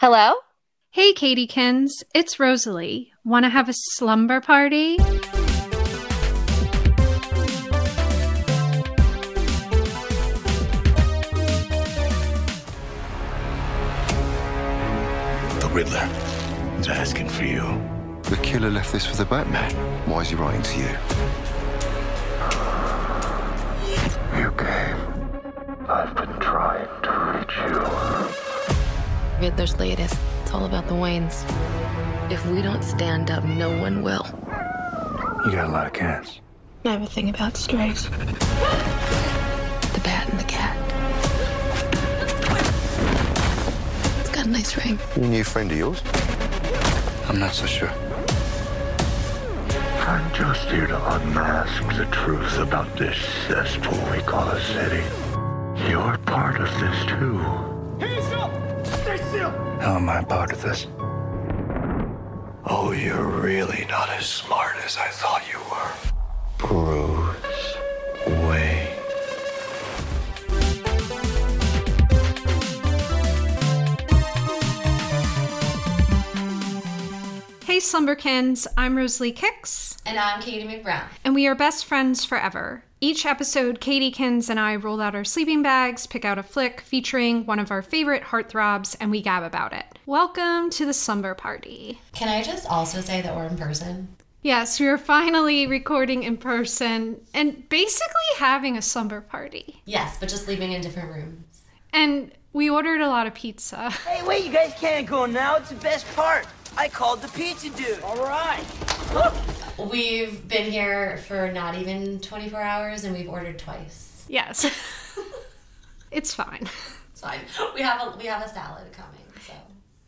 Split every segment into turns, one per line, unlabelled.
Hello?
Hey, Katiekins, it's Rosalie. Want to have a slumber party?
The Riddler is asking for you.
The killer left this for the Batman. Why is he writing to you?
You came. I've been trying to reach you.
Riddler's latest. It's all about the Waynes. If we don't stand up, no one will.
You got a lot of cats.
I have a thing about strays. The bat and the cat. It's got a nice ring.
You a new friend of yours?
I'm not so sure. I'm just here to unmask the truth about this cesspool we call a city. You're part of this too. How am I part of this? Oh, you're really not as smart as I thought you were. Bruce Wayne.
Hey, Slumberkins, I'm Rosalie Kicks,
And I'm Katie McBrown.
and we are best friends forever. Each episode, Katie Kins and I roll out our sleeping bags, pick out a flick featuring one of our favorite heartthrobs, and we gab about it. Welcome to the slumber party.
Can I just also say that we're in person?
Yes, we are finally recording in person and basically having a slumber party.
Yes, but just living in different rooms.
And we ordered a lot of pizza.
Hey, wait, you guys can't go now. It's the best part. I called the pizza dude. All right.
We've been here for not even 24 hours and we've ordered twice.
Yes. it's fine.
It's fine. We have a we have a salad coming, so.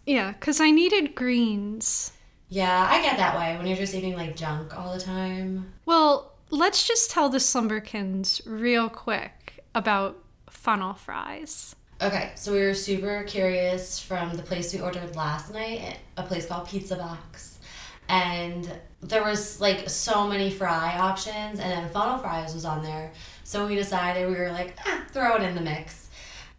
Yeah, because I needed greens.
Yeah, I get that way when you're just eating like junk all the time.
Well, let's just tell the Slumberkins real quick about funnel fries.
Okay, so we were super curious from the place we ordered last night, a place called Pizza Box. And there was like so many fry options, and then funnel fries was on there. So we decided we were like, ah, throw it in the mix.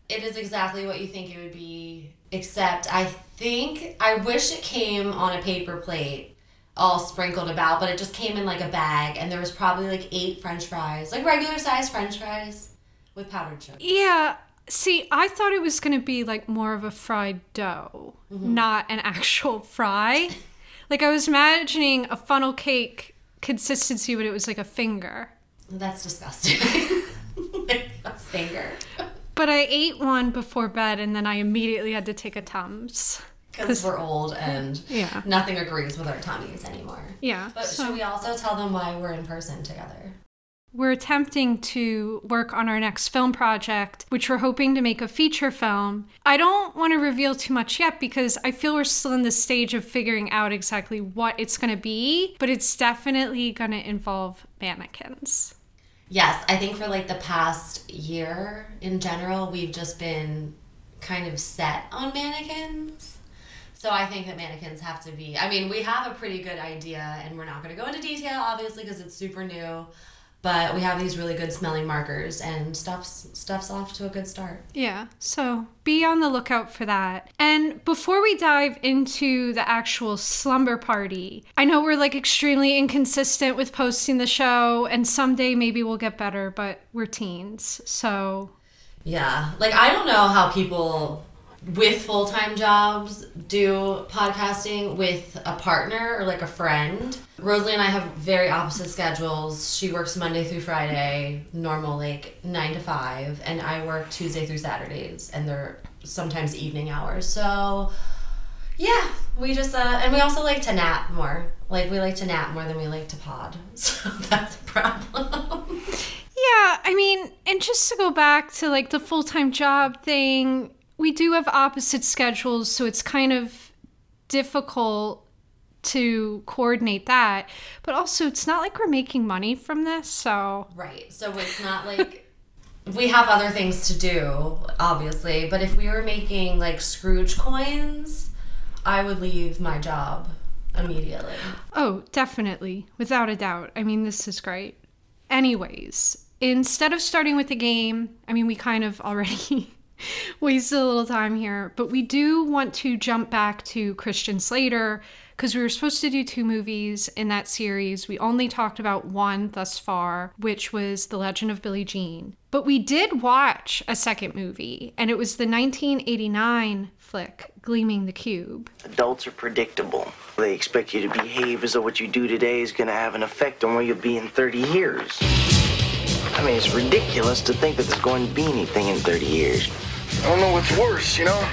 It is exactly what you think it would be, except I think, I wish it came on a paper plate all sprinkled about, but it just came in like a bag, and there was probably like eight french fries, like regular sized french fries with powdered sugar.
Yeah, see, I thought it was going to be like more of a fried dough, not an actual fry. like I was imagining a funnel cake consistency, but it was like a finger.
That's disgusting. a finger.
But I ate one before bed and then I immediately had to take a Tums.
Because we're old and
Yeah.
nothing agrees with our tummies anymore.
Yeah.
But
so-
should we also tell them why we're in person together?
We're attempting to work on our next film project, which we're hoping to make a feature film. I don't want to reveal too much yet because I feel we're still in the stage of figuring out exactly what it's going to be, but it's definitely going to involve mannequins.
Yes, I think for like the past year in general, we've just been kind of set on mannequins. So I think that mannequins have to be. I mean, we have a pretty good idea, and we're not going to go into detail, obviously, because it's super new. But we have these really good smelling markers, and stuff's stuff's off to a good start.
Yeah, so be on the lookout for that. And before we dive into the actual slumber party, I know we're like extremely inconsistent with posting the show, and someday maybe we'll get better, but we're teens, so
Yeah. Like I don't know how people with full-time jobs do podcasting with a partner or like a friend. Rosalie and I have very opposite schedules. She works Monday through Friday, normal like 9 to 5, and I work Tuesday through Saturdays and they're sometimes evening hours. So yeah, we just uh and we also like to nap more. Like we like to nap more than we like to pod. So that's a problem.
Yeah, I mean, and just to go back to like the full time job thing, we do have opposite schedules, so it's kind of difficult to coordinate that. But also, it's not like we're making money from this, so
Right. So it's not like we have other things to do, obviously, but if we were making like Scrooge coins, I would leave my job immediately.
oh, definitely, without a doubt. I mean, this is great. Anyways, instead of starting with the game, I mean, we kind of already wasted a little time here, but we do want to jump back to Christian Slater because we were supposed to do two movies in that series. We only talked about one thus far, which was The Legend of Billie Jean. But we did watch a second movie, and it was the 1989 flick, Gleaming the Cube.
Adults are predictable. They expect you to behave as though what you do today is going to have an effect on where you'll be in 30 years. I mean, it's ridiculous to think that there's going to be anything in 30 years. I don't know what's worse, you know?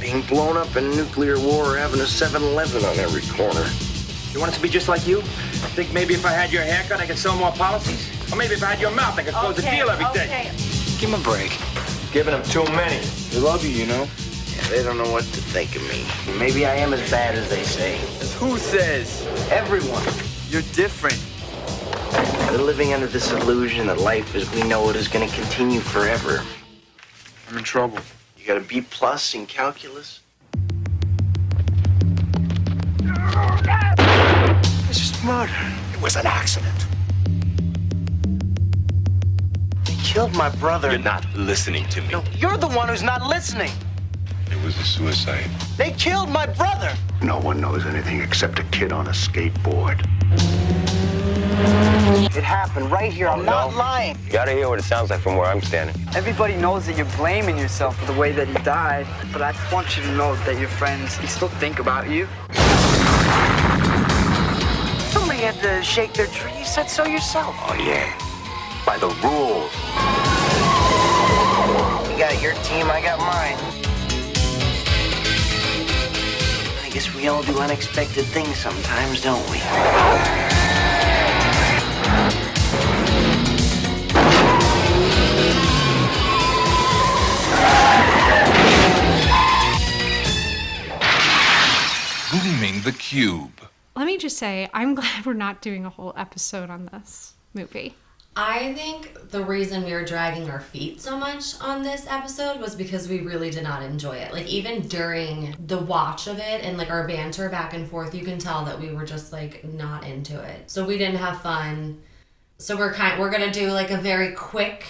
Being blown up in nuclear war or having a 7 Eleven on every corner.
You want it to be just like you? I think maybe if I had your haircut, I could sell more policies? Or maybe if I had your mouth, I could close
Okay,
a deal every day?
okay.
Give him a break.
Giving them too many.
They love you, you know? Yeah, they don't know what to think of me. Maybe I am as bad as they say.
Who says?
Everyone.
You're different.
They're living under this illusion that life as we know it is going to continue forever.
I'm in trouble.
You got a B plus in calculus? It's just murder.
It was an accident.
They killed my brother.
You're not listening to me.
No, you're the one who's not listening.
It was a suicide.
They killed my brother.
No one knows anything except a kid on a skateboard.
It happened right here. I'm not lying.
You gotta hear what it sounds like from where I'm standing.
Everybody knows that you're blaming yourself for the way that he died, but I just want you to know that your friends they still think about you.
Somebody had to shake their tree. You said so yourself.
Oh, yeah. By the rules.
You got your team, I got mine. I guess we all do unexpected things sometimes, don't we?
Gleaming the Cube.
Let me just say, I'm glad we're not doing a whole episode on this movie.
I think the reason we were dragging our feet so much on this episode was because we really did not enjoy it. Like even during the watch of it and like our banter back and forth, you can tell that we were just like not into it. So we didn't have fun. So we're kind we're going to do like a very quick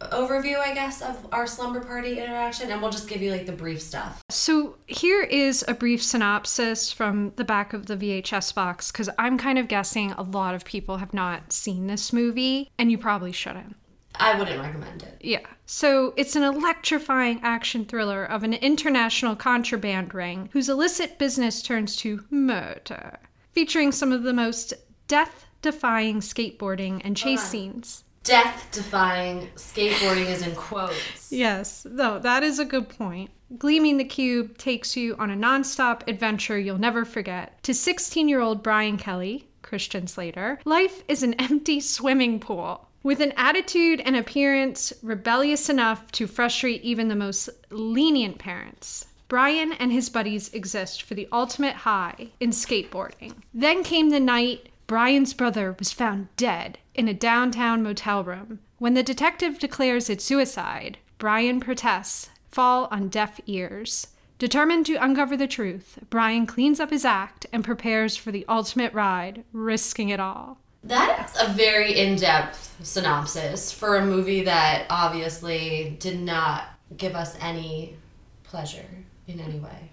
overview, I guess, of our slumber party interaction and we'll just give you like the brief stuff.
So here is a brief synopsis from the back of the VHS box because I'm kind of guessing a lot of people have not seen this movie, and you probably shouldn't.
I wouldn't recommend it.
Yeah. So it's an electrifying action thriller of an international contraband ring whose illicit business turns to murder, featuring some of the most death defying skateboarding and chase scenes.
Death defying skateboarding is in quotes.
Yes, no, that is a good point. Gleaming the Cube takes you on a nonstop adventure you'll never forget. To 16 year old Brian Kelly, Christian Slater, life is an empty swimming pool. With an attitude and appearance rebellious enough to frustrate even the most lenient parents, Brian and his buddies exist for the ultimate high in skateboarding. Then came the night Brian's brother was found dead in a downtown motel room. When the detective declares it suicide, Brian protests fall on deaf ears. Determined to uncover the truth, Brian cleans up his act and prepares for the ultimate ride, risking it all.
That's a very in depth synopsis for a movie that obviously did not give us any pleasure in any way.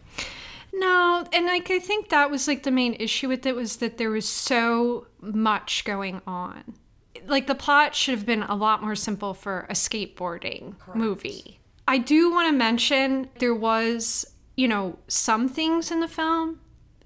No, and like I think that was like the main issue with it was that there was so much going on. Like the plot should have been a lot more simple for a skateboarding movie. I do want to mention there was, you know, some things in the film,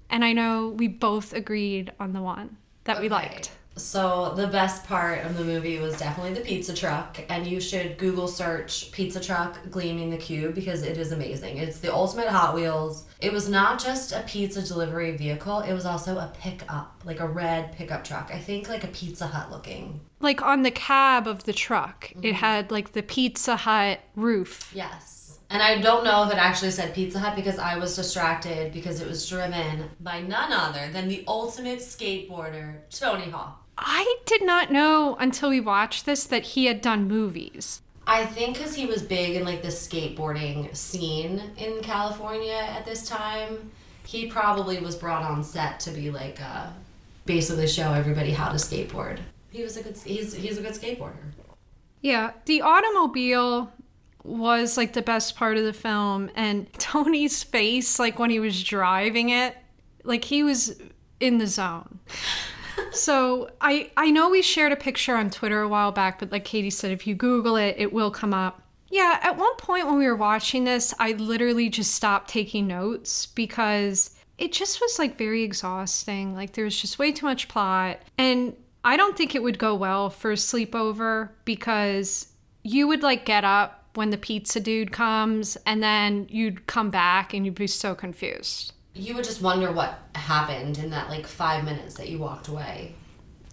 and I know we both agreed on the one that we liked.
So the best part of the movie was definitely the pizza truck, and you should Google search pizza truck gleaming the cube because it is amazing. It's the ultimate Hot Wheels. It was not just a pizza delivery vehicle; it was also a pickup, like a red pickup truck. I think like a Pizza Hut looking.
Like on the cab of the truck, it mm-hmm. had like the Pizza Hut roof.
Yes. And I don't know if it actually said Pizza Hut because I was distracted because it was driven by none other than the ultimate skateboarder, Tony Hawk.
I did not know until we watched this that he had done movies.
I think because he was big in like the skateboarding scene in California at this time, he probably was brought on set to be like uh, basically show everybody how to skateboard. He was a good he's he's a good skateboarder.
Yeah, the automobile was like the best part of the film. And Tony's face, like when he was driving it, like he was in the zone. So I I know we shared a picture on Twitter a while back, but like Katie said, if you Google it, it will come up. Yeah, at one point when we were watching this, I literally just stopped taking notes because it just was like very exhausting. Like there was just way too much plot. And I don't think it would go well for a sleepover because you would like get up when the pizza dude comes and then you'd come back and you'd be so confused.
You would just wonder what happened in that like five minutes that you walked away.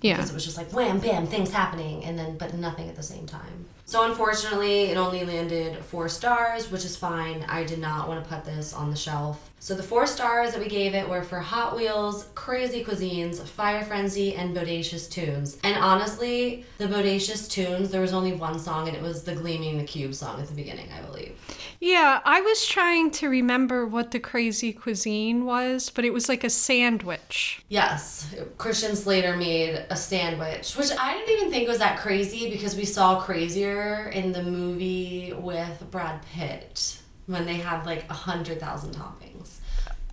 Yeah.
Because it was just like wham, bam, things happening, and then but nothing at the same time. So unfortunately, it only landed four stars, which is fine. I did not want to put this on the shelf. So the four stars that we gave it were for Hot Wheels, Crazy Cuisines, Fire Frenzy, and Bodacious Tunes. And honestly, the Bodacious Tunes, there was only one song, and it was the Gleaming the Cube song at the beginning, I believe.
Yeah, I was trying to remember what the crazy cuisine was, but it was like a sandwich.
Yes, Christian Slater made a sandwich, which I didn't even think was that crazy because we saw Crazier in the movie with Brad Pitt when they had like a hundred thousand toppings.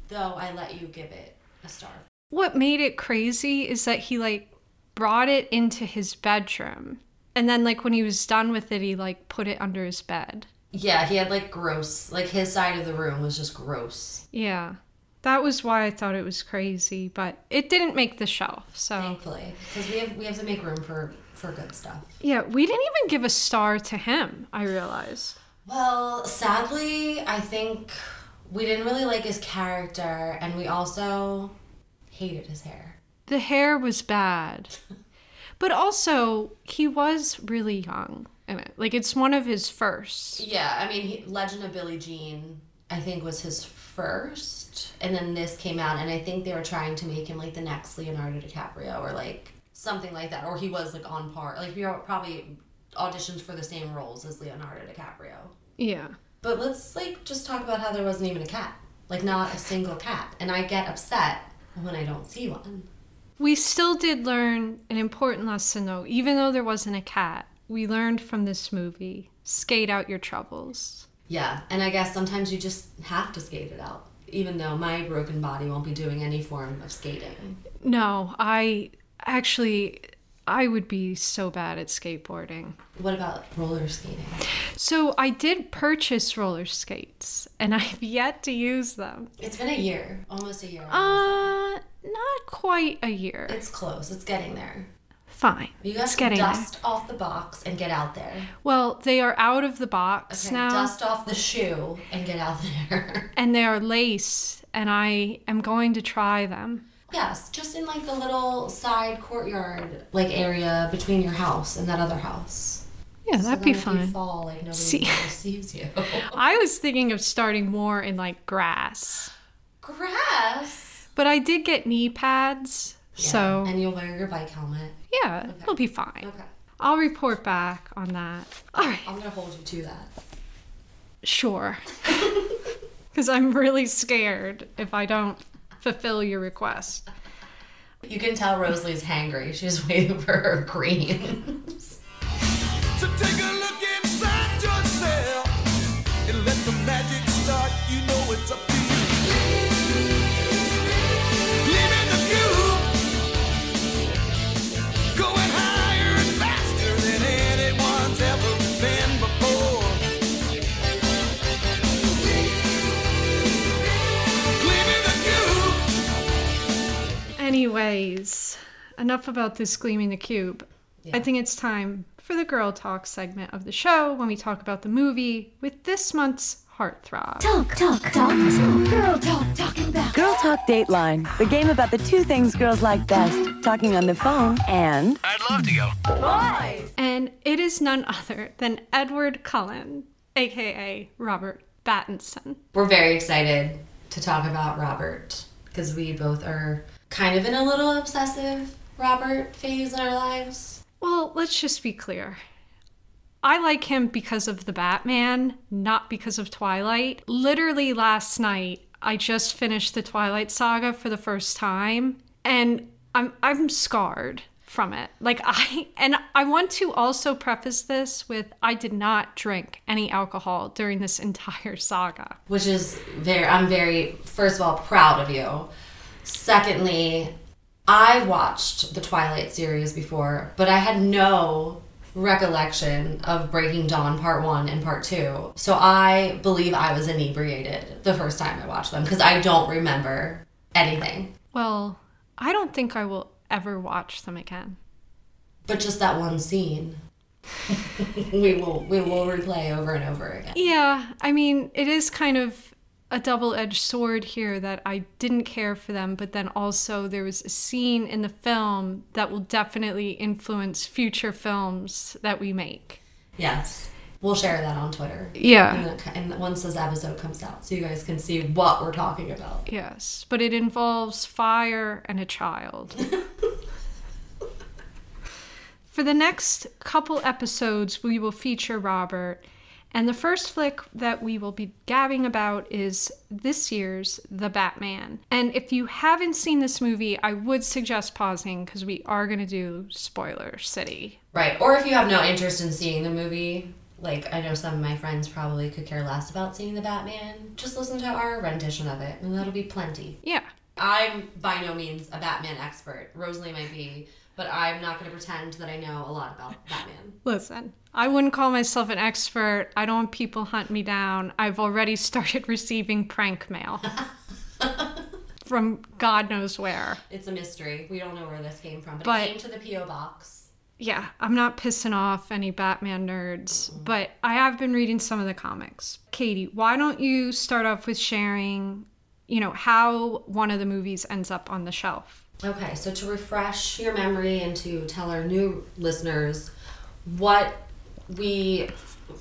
Though I let you give it a star.
What made it crazy is that he like brought it into his bedroom. And then like when he was done with it, he like put it under his bed.
Yeah, he had like gross, like his side of the room was just gross.
Yeah. That was why I thought it was crazy, but it didn't make the shelf. So
Thankfully, because we have we have to make room for for good stuff.
Yeah, we didn't even give a star to him, I realize.
Well, sadly, I think we didn't really like his character, and we also hated his hair.
The hair was bad. But also, he was really young in it. Like, it's one of his first.
Yeah, I mean, he, Legend of Billie Jean, I think, was his first, and then this came out, and I think they were trying to make him like the next Leonardo DiCaprio or like something like that, or he was like on par. Like, we probably auditioned for the same roles as Leonardo DiCaprio.
Yeah.
But let's like just talk about how there wasn't even a cat. Like not a single cat. And I get upset when I don't see one.
We still did learn an important lesson though. Even though there wasn't a cat, we learned from this movie skate out your troubles.
Yeah, and I guess sometimes you just have to skate it out. Even though my broken body won't be doing any form of skating.
No, I actually I would be so bad at skateboarding.
What about roller skating?
So I did purchase roller skates and I've yet to use them.
It's been a year, almost a year.
Uh, not quite a year.
It's close. It's getting there.
Fine.
You got to dust
there.
off the box and get out there.
Well, they are out of the box
Okay,
now.
dust off the shoe and get out there.
And they are lace and I am going to try them.
Yes, just in like the little side courtyard like area between your house and that other house.
Yeah,
So
that'd be fun.
You fall like nobody
See-
you.
I was thinking of starting more in like grass.
Grass.
But I did get knee pads. So,
and you'll wear your bike helmet.
yeah, it'll be fine.
Okay.
I'll report back on that. All right,
I'm gonna hold you to that.
sure. Because I'm really scared if I don't fulfill your request.
You can tell Rosalie's hangry. She's waiting for her greens.
the cube.
Anyways, enough about this Gleaming the Cube. I think it's time for the Girl Talk segment of the show when we talk about the movie with this month's Heartthrob.
Talk, talk, talk, talk. Girl talk, talking back. Girl Talk Dateline, the game about the two things girls like best talking on the phone and.
I'd love to go.
Boys!
And it is none other than Edward Cullen, aka Robert Pattinson.
We're very excited to talk about Robert because we both are kind of in a little obsessive Robert phase in our lives.
Well, let's just be clear. I like him because of the Batman, not because of Twilight. Literally last night, I just finished the Twilight saga for the first time, and I'm I'm scarred from it. Like I and I want to also preface this with I did not drink any alcohol during this entire saga.
Which is very I'm very first of all proud of you. Secondly, I watched the Twilight series before, but I had no recollection of Breaking Dawn Part 1 and Part 2. So I believe I was inebriated the first time I watched them because I don't remember anything.
Well, I don't think I will ever watch them again.
But just that one scene. we will we will replay over and over again.
Yeah, I mean, it is kind of a double-edged sword here that I didn't care for them, but then also there was a scene in the film that will definitely influence future films that we make.
Yes. We'll share that on Twitter.
Yeah.
And, and once this episode comes out, so you guys can see what we're talking about.
Yes, but it involves fire and a child. For the next couple episodes, we will feature Robert. And the first flick that we will be gabbing about is this year's The Batman. And if you haven't seen this movie, I would suggest pausing because we are going to do Spoiler City.
Right. Or if you have no interest in seeing the movie, like I know some of my friends probably could care less about seeing The Batman, just listen to our rendition of it, and that'll be plenty.
Yeah.
I'm by no means a Batman expert. Rosalie might be, but I'm not going to pretend that I know a lot about Batman.
Listen, I wouldn't call myself an expert. I don't want people hunt me down. I've already started receiving prank mail from God knows where.
It's a mystery. We don't know where this came from, but,
But-
it came to the PO box.
Yeah, I'm not pissing off any Batman nerds, mm-hmm. but I have been reading some of the comics. Katie, why don't you start off with sharing, you know, how one of the movies ends up on the shelf?
Okay, so to refresh your memory and to tell our new listeners what we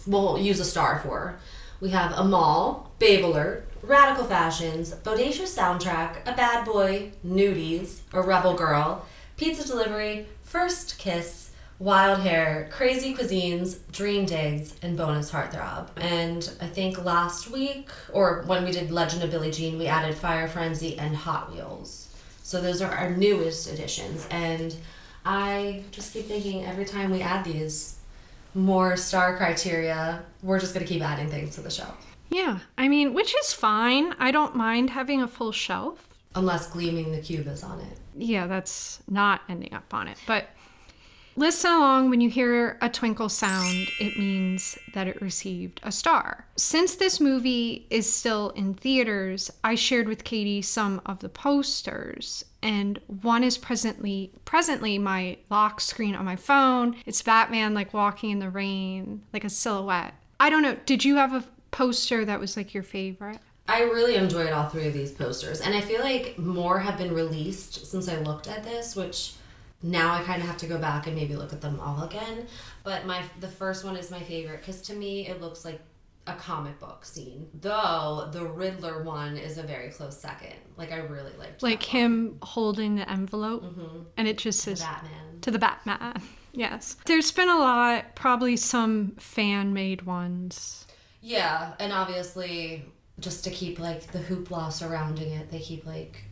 will use a star for, we have a mall, Babe Alert, Radical Fashions, Bodacious Soundtrack, A Bad Boy, Nudies, A Rebel Girl, Pizza Delivery, First Kiss, Wild Hair, Crazy Cuisines, Dream Digs, and Bonus Heartthrob. And I think last week, or when we did Legend of Billie Jean, we added Fire Frenzy and Hot Wheels. So those are our newest additions. And I just keep thinking every time we add these more star criteria, we're just going to keep adding things to the shelf.
Yeah, I mean, which is fine. I don't mind having a full shelf.
Unless Gleaming the Cube is on it.
Yeah, that's not ending up on it. But listen along when you hear a twinkle sound, it means that it received a star. Since this movie is still in theaters, I shared with Katie some of the posters. And one is presently presently my lock screen on my phone. It's Batman like walking in the rain, like a silhouette. I don't know. Did you have a poster that was like your favorite?
I really enjoyed all three of these posters, and I feel like more have been released since I looked at this, which now I kind of have to go back and maybe look at them all again. But my the first one is my favorite because to me it looks like a comic book scene. Though the Riddler one is a very close second. Like I really liked
Like him holding the envelope, mm-hmm. and it just says
Batman.
to the Batman. Yes. There's been a lot, probably some fan made ones.
Yeah, and obviously just to keep like the hoopla surrounding it, they keep like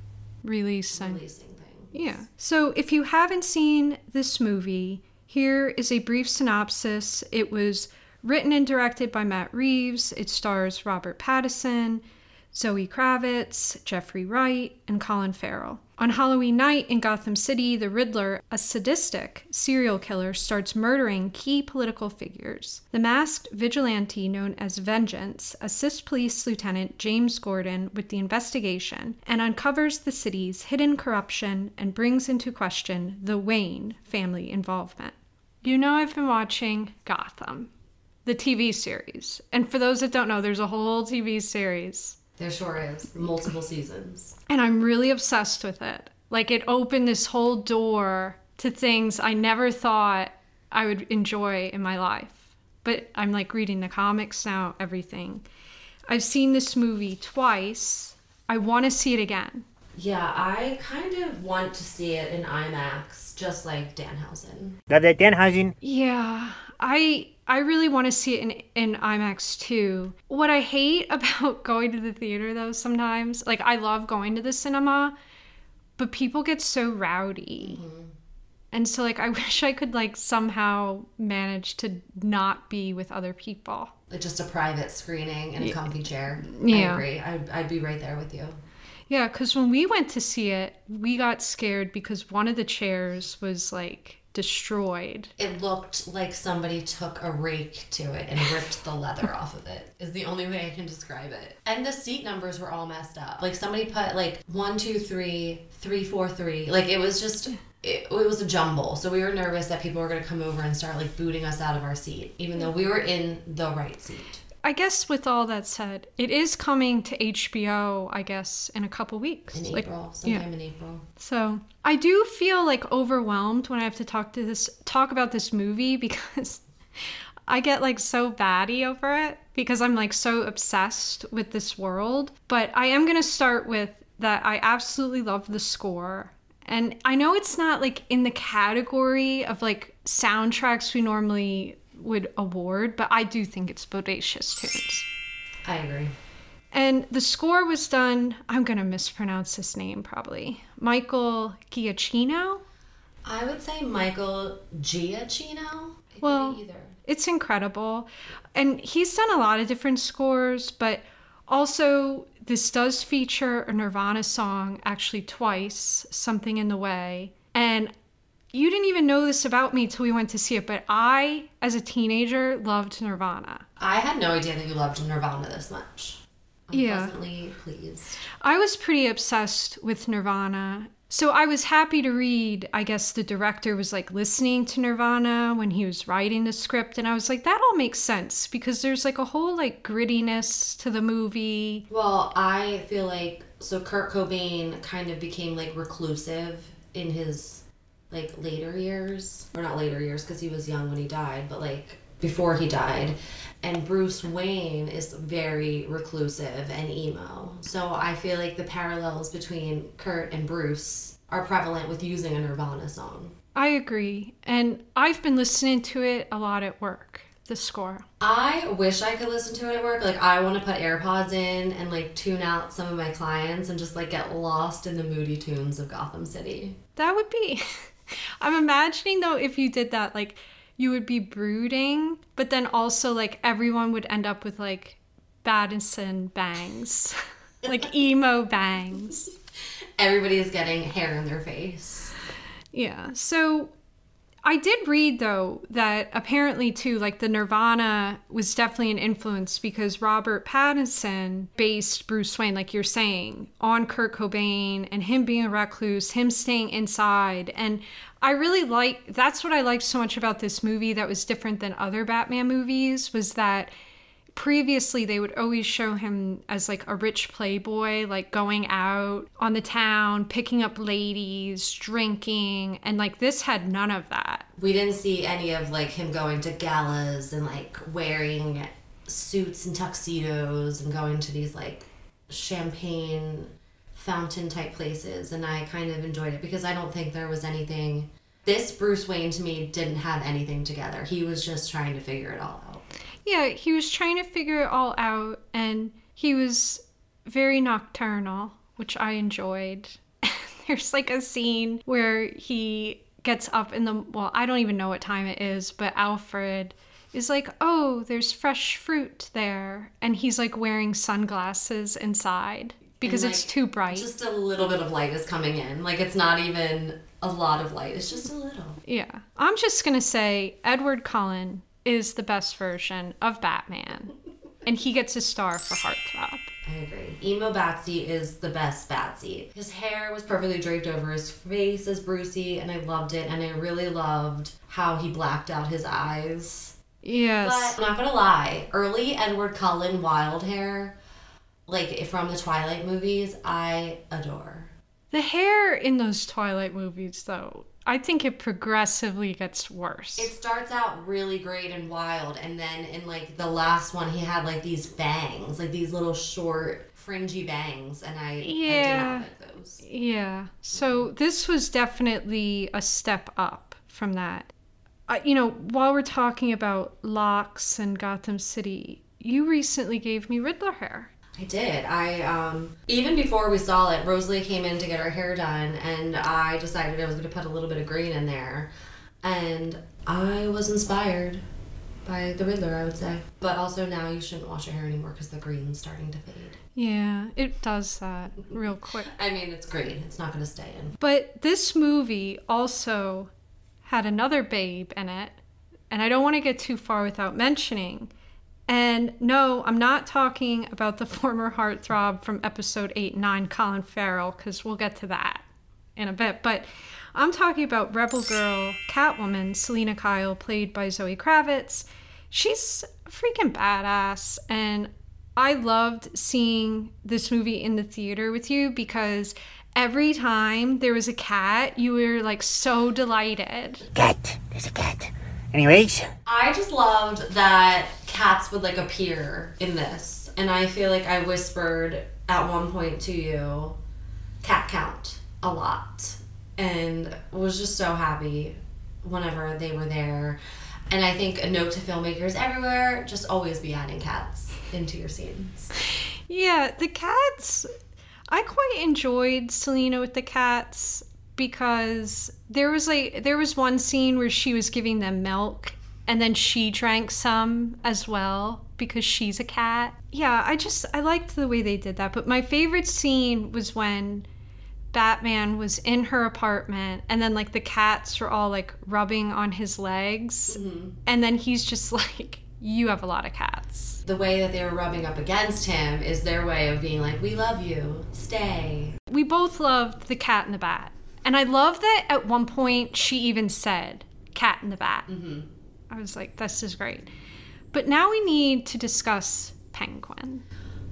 Releasing.
releasing.
Yeah. So if you haven't seen this movie, here is a brief synopsis. It was written and directed by Matt Reeves. It stars Robert Pattinson, Zoe Kravitz, Jeffrey Wright, and Colin Farrell. On Halloween night in Gotham City, the Riddler, a sadistic serial killer, starts murdering key political figures. The masked vigilante known as Vengeance assists Police Lieutenant James Gordon with the investigation and uncovers the city's hidden corruption and brings into question the Wayne family involvement. You know, I've been watching Gotham, the TV series. And for those that don't know, there's a whole TV series.
There sure is multiple seasons.
And I'm really obsessed with it. Like, it opened this whole door to things I never thought I would enjoy in my life. But I'm like reading the comics now, everything. I've seen this movie twice. I want to see it again.
Yeah, I kind of want to see it in IMAX, just like Danhausen.
That that Danhausen.
Yeah, I I really want to see it in in IMAX too. What I hate about going to the theater though sometimes, like I love going to the cinema, but people get so rowdy. Mm-hmm. And so like I wish I could like somehow manage to not be with other people.
Just a private screening in a comfy chair.
Yeah.
I agree. I'd, I'd be right there with you.
Yeah, because when we went to see it, we got scared because one of the chairs was like destroyed.
It looked like somebody took a rake to it and ripped the leather off of it. Is the only way I can describe it. And the seat numbers were all messed up. Like somebody put like one, two, three, three, four, three. Like it was just. It, it was a jumble, so we were nervous that people were going to come over and start like booting us out of our seat, even though we were in the right seat.
I guess with all that said, it is coming to HBO, I guess, in a couple weeks.
In
Like,
April,
yeah.
sometime in April.
So I do feel like overwhelmed when I have to talk to this talk about this movie because I get like so batty over it because I'm like so obsessed with this world. But I am gonna start with that I absolutely love the score. And I know it's not like in the category of like soundtracks we normally would award, but I do think it's bodacious tunes.
I agree.
And the score was done, I'm going to mispronounce his name probably, Michael Giacchino.
I would say Michael Giacchino.
Well,
either.
it's incredible. And he's done a lot of different scores, but also this does feature a Nirvana song actually twice, Something in the Way. And you didn't even know this about me till we went to see it, but I, as a teenager, loved Nirvana.
I had no idea that you loved Nirvana this much. I'm
Yeah.
pleasantly pleased.
I was pretty obsessed with Nirvana. So I was happy to read, I guess the director was like listening to Nirvana when he was writing the script and I was like that all makes sense because there's like a whole like grittiness to the movie.
Well, I feel like so Kurt Cobain kind of became like reclusive in his like later years, or not later years because he was young when he died, but like before he died. And Bruce Wayne is very reclusive and emo. So I feel like the parallels between Kurt and Bruce are prevalent with using a Nirvana song.
I agree. And I've been listening to it a lot at work, the score.
I wish I could listen to it at work. Like I want to put AirPods in and like tune out some of my clients and just like get lost in the moody tunes of Gotham City.
That would be I'm imagining though if you did that like you would be brooding, but then also like everyone would end up with like Battinson bangs. like emo bangs.
Everybody is getting hair in their face.
Yeah. So I did read though that apparently too like the Nirvana was definitely an influence because Robert Pattinson based Bruce Wayne like you're saying on Kurt Cobain and him being a recluse, him staying inside. And I really like that's what I liked so much about this movie that was different than other Batman movies was that previously they would always show him as like a rich playboy like going out on the town picking up ladies drinking and like this had none of that
We didn't see any of like him going to galas and like wearing suits and tuxedos and going to these like champagne fountain type places and I kind of enjoyed it because I don't think there was anything this Bruce Wayne to me didn't have anything together. He was just trying to figure it all out.
Yeah he was trying to figure it all out and he was very nocturnal which i enjoyed there's like a scene where he gets up in the well i don't even know what time it is but alfred is like oh there's fresh fruit there and he's like wearing sunglasses inside because
And,
it's too bright
Just a little bit of light is coming in. Like it's not even a lot of light. It's just a little.
Yeah. I'm just going to say Edward Cullen is the best version of Batman. And he gets a star for Heartthrob.
I agree. Emo Batsy is the best Batsy. His hair was perfectly draped over his face as Brucey, and I loved it. And I really loved how he blacked out his eyes.
Yes.
But I'm not gonna lie, early Edward Cullen wild hair, like from the Twilight movies, I adore.
The hair in those Twilight movies, though, I think it progressively gets worse.
It starts out really great and wild, and then in like the last one, he had like these bangs, like these little short fringy bangs, and I, I did
Yeah.
not like those.
Yeah. So this was definitely a step up from that. Uh, you know, while we're talking about locks and Gotham City, you recently gave me Riddler hair.
I did. I um even before we saw it, Rosalie came in to get her hair done, and I decided I was going to put a little bit of green in there, and I was inspired by the Riddler, I would say. But also now you shouldn't wash your hair anymore because the green's starting to fade.
Yeah, it does that real quick.
I mean, it's green. It's not going to stay in.
But this movie also had another babe in it, and I don't want to get too far without mentioning. And no, I'm not talking about the former heartthrob from episode 8 and 9, Colin Farrell, because we'll get to that in a bit. But I'm talking about Rebel Girl Catwoman, Selina Kyle, played by Zoe Kravitz. She's freaking badass, and I loved seeing this movie in the theater with you because every time there was a cat, you were like so delighted.
Cat. There's a cat. Anyways,
I just loved that cats would like appear in this, and I feel like I whispered at one point to you, cat count a lot, and was just so happy whenever they were there. And I think a note to filmmakers everywhere: just always be adding cats into your scenes.
Yeah, the cats. I quite enjoyed Selina with the cats because there was like there was one scene where she was giving them milk and then she drank some as well because she's a cat. Yeah, I just I liked the way they did that, but my favorite scene was when Batman was in her apartment and then like the cats were all like rubbing on his legs mm-hmm. and then he's just like you have a lot of cats.
The way that they were rubbing up against him is their way of being like, "We love you, stay."
We both loved the cat and the bat. And I love that at one point she even said cat in the bat.
Mm-hmm.
I was like, this is great. But now we need to discuss Penguin.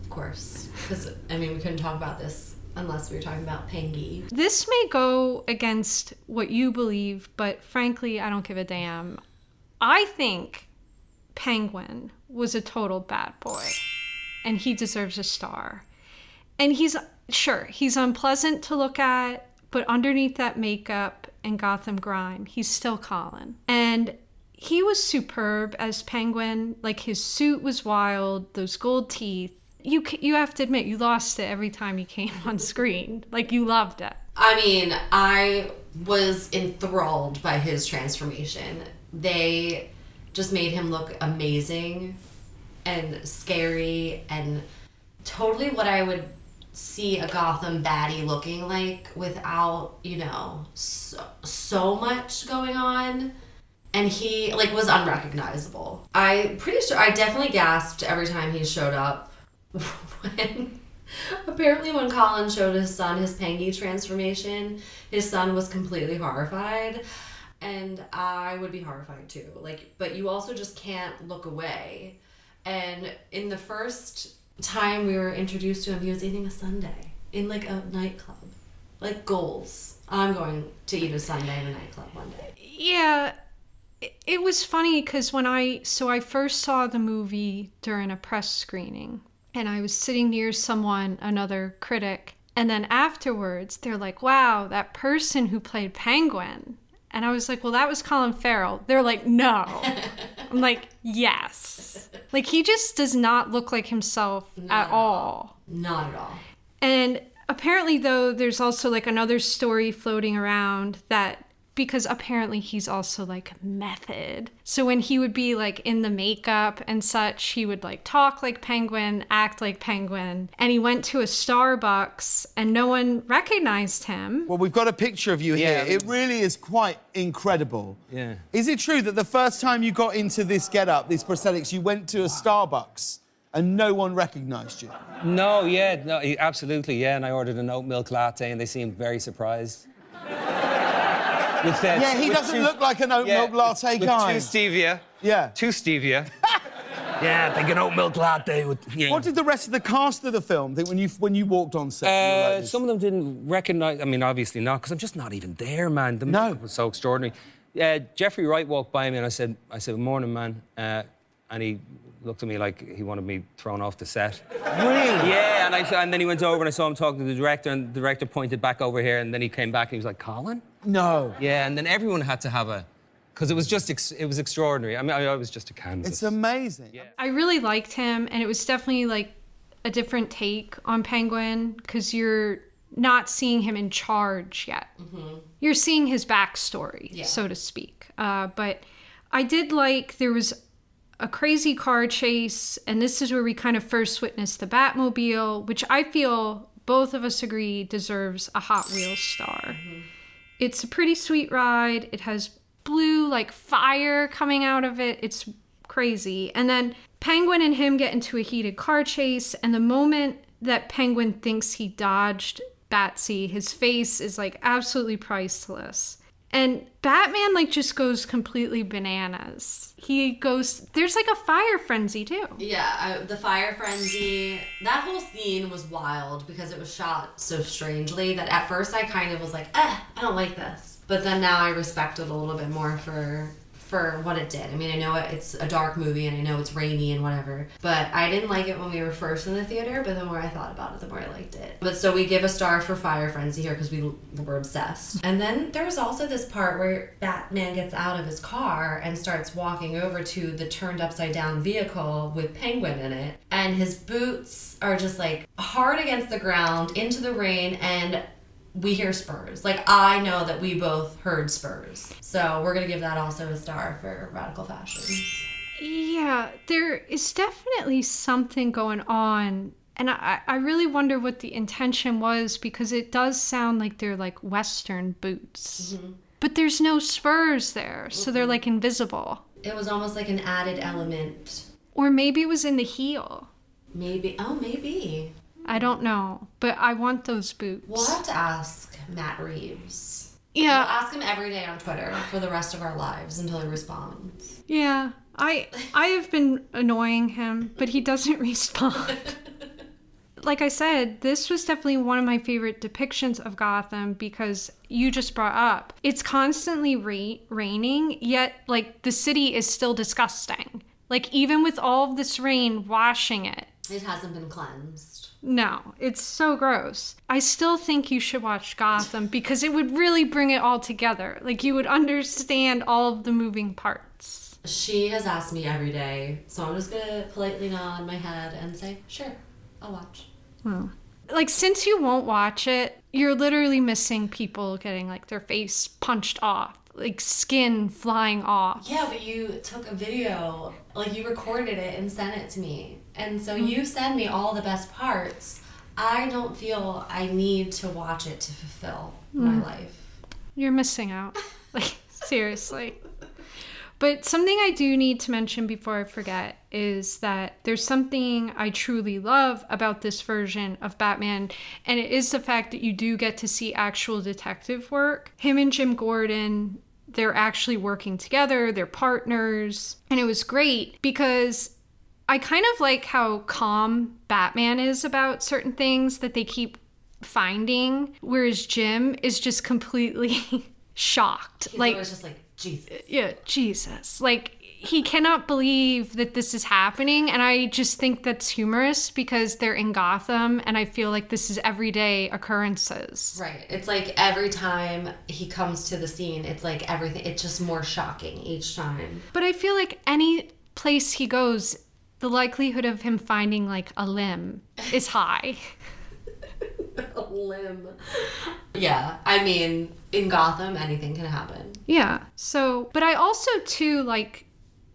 Of course, because I mean, we couldn't talk about this unless we were talking about Pengy.
This may go against what you believe, but frankly, I don't give a damn. I think Penguin was a total bad boy, and he deserves a star. And he's, sure, he's unpleasant to look at, but underneath that makeup and Gotham grime, he's still Colin. And he was superb as Penguin. Like his suit was wild, those gold teeth. You you have to admit you lost it every time he came on screen. Like you loved it.
I mean, I was enthralled by his transformation. They just made him look amazing and scary and totally what I would see a Gotham baddie looking like without, you know, so, so much going on. And he like was unrecognizable. I pretty sure I definitely gasped every time he showed up. when apparently when Colin showed his son his Pengy transformation, his son was completely horrified. And I would be horrified too. Like, but you also just can't look away. And in the first time we were introduced to him, he was eating a sundae in like a nightclub. Like goals. I'm going to eat a sundae in a nightclub one day.
Yeah, it, it was funny because when I so I first saw the movie during a press screening, and I was sitting near someone, another critic, and then afterwards they're like, "Wow, that person who played Penguin." And I was like, well, that was Colin Farrell. They're like, no. I'm like, yes. Like, he just does not look like himself at all.
Not at all.
And apparently, though, there's also like another story floating around that because apparently he's also like method. So when he would be like in the makeup and such, he would like talk like Penguin, act like Penguin. And he went to a Starbucks and no one recognized him.
Well, we've got a picture of you here. It really is quite incredible.
Yeah.
Is it true that the first time you got into this get-up, these prosthetics, you went to a Starbucks and no one recognised you?
No, yeah, no, absolutely, yeah. And I ordered an oat milk latte, and they seemed very surprised. With, uh,
yeah, he doesn't
two-
look like an oat
yeah,
milk latte
with
guy.
Two stevia.
Yeah.
Two stevia. yeah, take an oat milk latte with. Yeah.
What did the rest of the cast of the film think when you when you walked on set? You were like
Uh, some of them didn't recognize. I mean, obviously not, because I'm just not even there, man. The no. was so extraordinary. Uh, Jeffrey Wright walked by me, and I said, "I said, morning, man," uh, and he looked at me like he wanted me thrown off the set.
Really?
Yeah, and I and then he went over and I saw him talking to the director, and the director pointed back over here, and then he came back and he was like, "Colin."
No.
Yeah, and then everyone had to have a, because it was just ex- it was extraordinary. I mean, I, I was just a canvas.
It's amazing.
I really liked him, and it was definitely like a different take on Penguin because you're not seeing him in charge yet. You're seeing his backstory,
Yeah.
so to speak. Uh, but I did like there was a crazy car chase, and this is where we kind of first witness the Batmobile, which I feel both of us agree deserves a Hot Wheels star. Mm-hmm. It's a pretty sweet ride. It has blue, like fire coming out of it. It's crazy. And then Penguin and him get into a heated car chase, and the moment that Penguin thinks he dodged Batsy, his face is like absolutely priceless. And Batman like just goes completely bananas. He goes there's like a fire frenzy too.
Yeah, I, the fire frenzy. That whole scene was wild because it was shot so strangely that at first I kind of was like, eh, I don't like this. But then now I respect it a little bit more for for what it did. I mean, I know it's a dark movie and I know it's rainy and whatever, but I didn't like it when we were first in the theater. But the more I thought about it, the more I liked it. But so we give a star for Fire Frenzy here because we were obsessed. And then there was also this part where Batman gets out of his car and starts walking over to the turned upside down vehicle with Penguin in it, and his boots are just like hard against the ground into the rain and we hear spurs. Like I know that we both heard spurs. So we're gonna give that also a star for radical fashion.
Yeah, there is definitely something going on. And I, I really wonder what the intention was because it does sound like they're like Western boots. Mm-hmm. But there's no spurs there, so they're mm-hmm. like invisible.
It was almost like an added element.
Or maybe it was in the heel.
Maybe oh maybe.
I don't know. But I want those boots.
We'll have to ask Matt Reeves.
Yeah.
We'll ask him every day on Twitter for the rest of our lives until he responds.
Yeah. I I have been annoying him, but he doesn't respond. like I said, this was definitely one of my favorite depictions of Gotham because you just brought up it's constantly ra- raining, yet like the city is still disgusting. Like even with all of this rain washing it,
It hasn't been cleansed.
No, it's so gross. I still think you should watch Gotham because it would really bring it all together. Like you would understand all of the moving parts.
She has asked me every day, so I'm just gonna politely nod my head and say, sure, I'll watch.
Well, like since you won't watch it, you're literally missing people getting like their face punched off, like skin flying off.
Yeah, but you took a video, like you recorded it and sent it to me. And so you send me all the best parts. I don't feel I need to watch it to fulfill my
Mm.
life.
You're missing out. Like seriously. But something I do need to mention before I forget is that there's something I truly love about this version of Batman, and it is the fact that you do get to see actual detective work. Him and Jim Gordon, they're actually working together, they're partners, and it was great because I kind of like how calm Batman is about certain things that they keep finding, whereas Jim is just completely shocked.
He's
like,
just like, Jesus.
yeah, Jesus. Like, he cannot believe that this is happening. And I just think that's humorous because they're in Gotham. And I feel like this is everyday occurrences.
Right. It's like every time he comes to the scene, it's like everything, it's just more shocking each time.
But I feel like any place he goes, the likelihood of him finding like a limb is high.
a limb. Yeah, I mean, in Gotham, anything can happen.
Yeah. So, but I also too like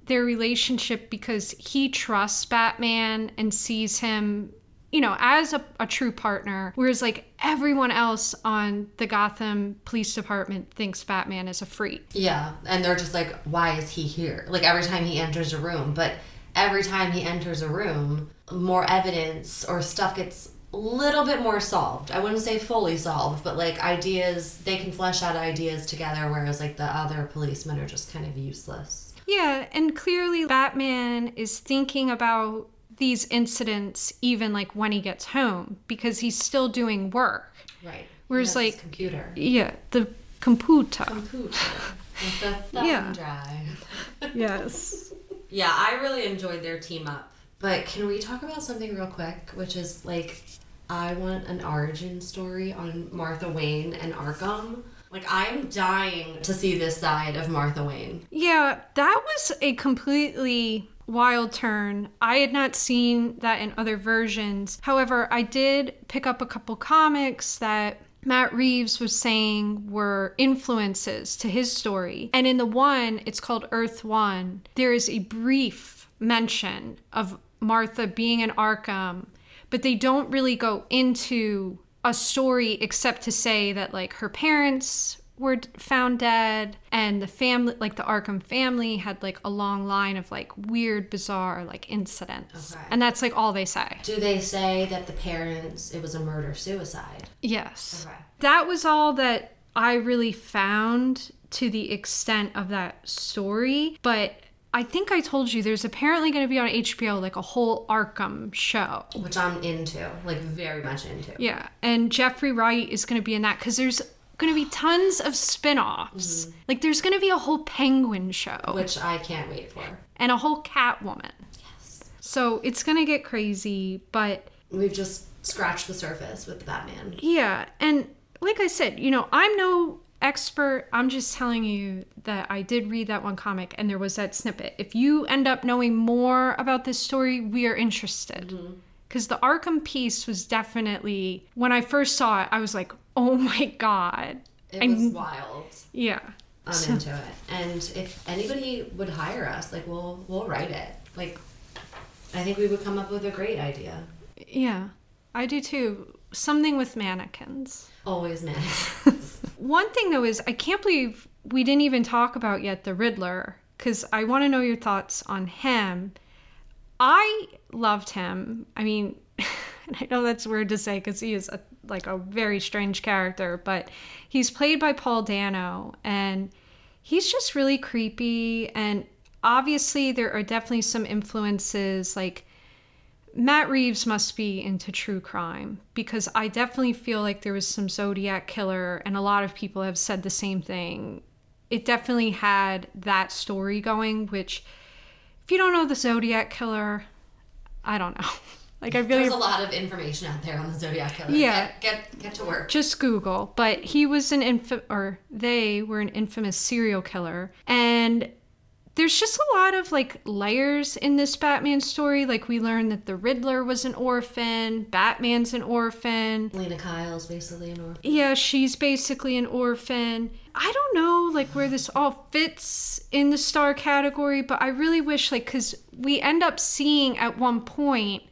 their relationship because he trusts Batman and sees him, you know, as a, a true partner, whereas like everyone else on the Gotham Police Department thinks Batman is a freak.
Yeah, and they're just like, why is he here? Like every time he enters a room, but every time he enters a room, more evidence or stuff gets a little bit more solved. I wouldn't say fully solved, but like ideas, they can flesh out ideas together, whereas like the other policemen are just kind of useless.
Yeah, and clearly Batman is thinking about these incidents even like when he gets home because he's still doing work.
Right.
Whereas
He
like
computer.
Yeah, the computer.
Computer. With the thumb
Yeah.
drive.
Yes.
Yeah, I really enjoyed their team up. But can we talk about something real quick, which is like, I want an origin story on Martha Wayne and Arkham. Like, I'm dying to see this side of Martha Wayne.
Yeah, that was a completely wild turn. I had not seen that in other versions. However, I did pick up a couple comics that Matt Reeves was saying were influences to his story. And in the one, it's called Earth One, there is a brief mention of Martha being in Arkham, but they don't really go into a story except to say that like her parents were found dead and the family like the Arkham family had like a long line of like weird bizarre like incidents.
Okay.
And that's like all they say.
Do they say that the parents it was a murder suicide?
Yes.
Okay.
That was all that I really found to the extent of that story, but I think I told you there's apparently going to be on HBO like a whole Arkham show.
Which I'm into, like very much into.
Yeah, and Jeffrey Wright is going to be in that cuz there's going to be tons of spin-offs. Mm-hmm. Like there's going to be a whole Penguin show
Which I can't wait for.
and a whole Catwoman. Yes. So it's going to get crazy, but
We've just scratched the surface with the Batman.
Yeah, and like I said, you know, I'm no expert. I'm just telling you that I did read that one comic and there was that snippet. If you end up knowing more about this story, we are interested. Mm-hmm. Because the Arkham piece was definitely, when I first saw it, I was like, oh my God.
It
I-
was wild.
Yeah.
I'm
So-
into it. And if anybody would hire us, like we'll we'll write it. Like I think we would come up with a great idea.
Yeah, I do too. Something with mannequins.
Always mannequins.
One thing though is I can't believe we didn't even talk about yet the Riddler because I want to know your thoughts on him. I loved him. I mean, I know that's weird to say because he is a, like a very strange character, but he's played by Paul Dano and he's just really creepy. And obviously, there are definitely some influences like Matt Reeves must be into true crime because I definitely feel like there was some Zodiac killer, and a lot of people have said the same thing. It definitely had that story going, which, if you don't know the Zodiac killer, I don't know. Like, I really.
There's a lot of information out there on the Zodiac killer.
Yeah.
Get get, get to work.
Just Google. But he was an infamous, or they were an infamous serial killer. And there's just a lot of like layers in this Batman story. Like we learned that the Riddler was an orphan, Batman's an orphan.
Lena Kyle's basically an orphan.
Yeah, she's basically an orphan. I don't know like where this all fits in the star category, but I really wish like cuz we end up seeing at one point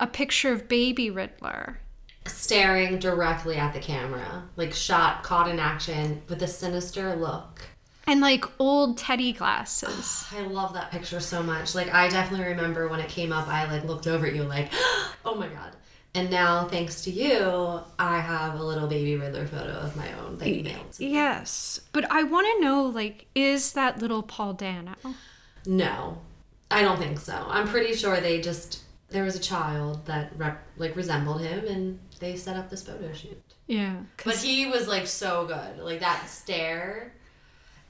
a picture of baby Riddler.
Staring directly at the camera. Like shot, caught in action with a sinister look.
And like old teddy glasses.
I love that picture so much. Like I definitely remember when it came up, I like looked over at you like, oh my god. And now, thanks to you, I have a little baby Riddler photo of my own that you mailed.
Yes. But I want to know like is that little Paul Dano?
No, I don't think so. I'm pretty sure they just there was a child that rep, like resembled him, and they set up this photo shoot.
Yeah.
But he was like so good, like that stare.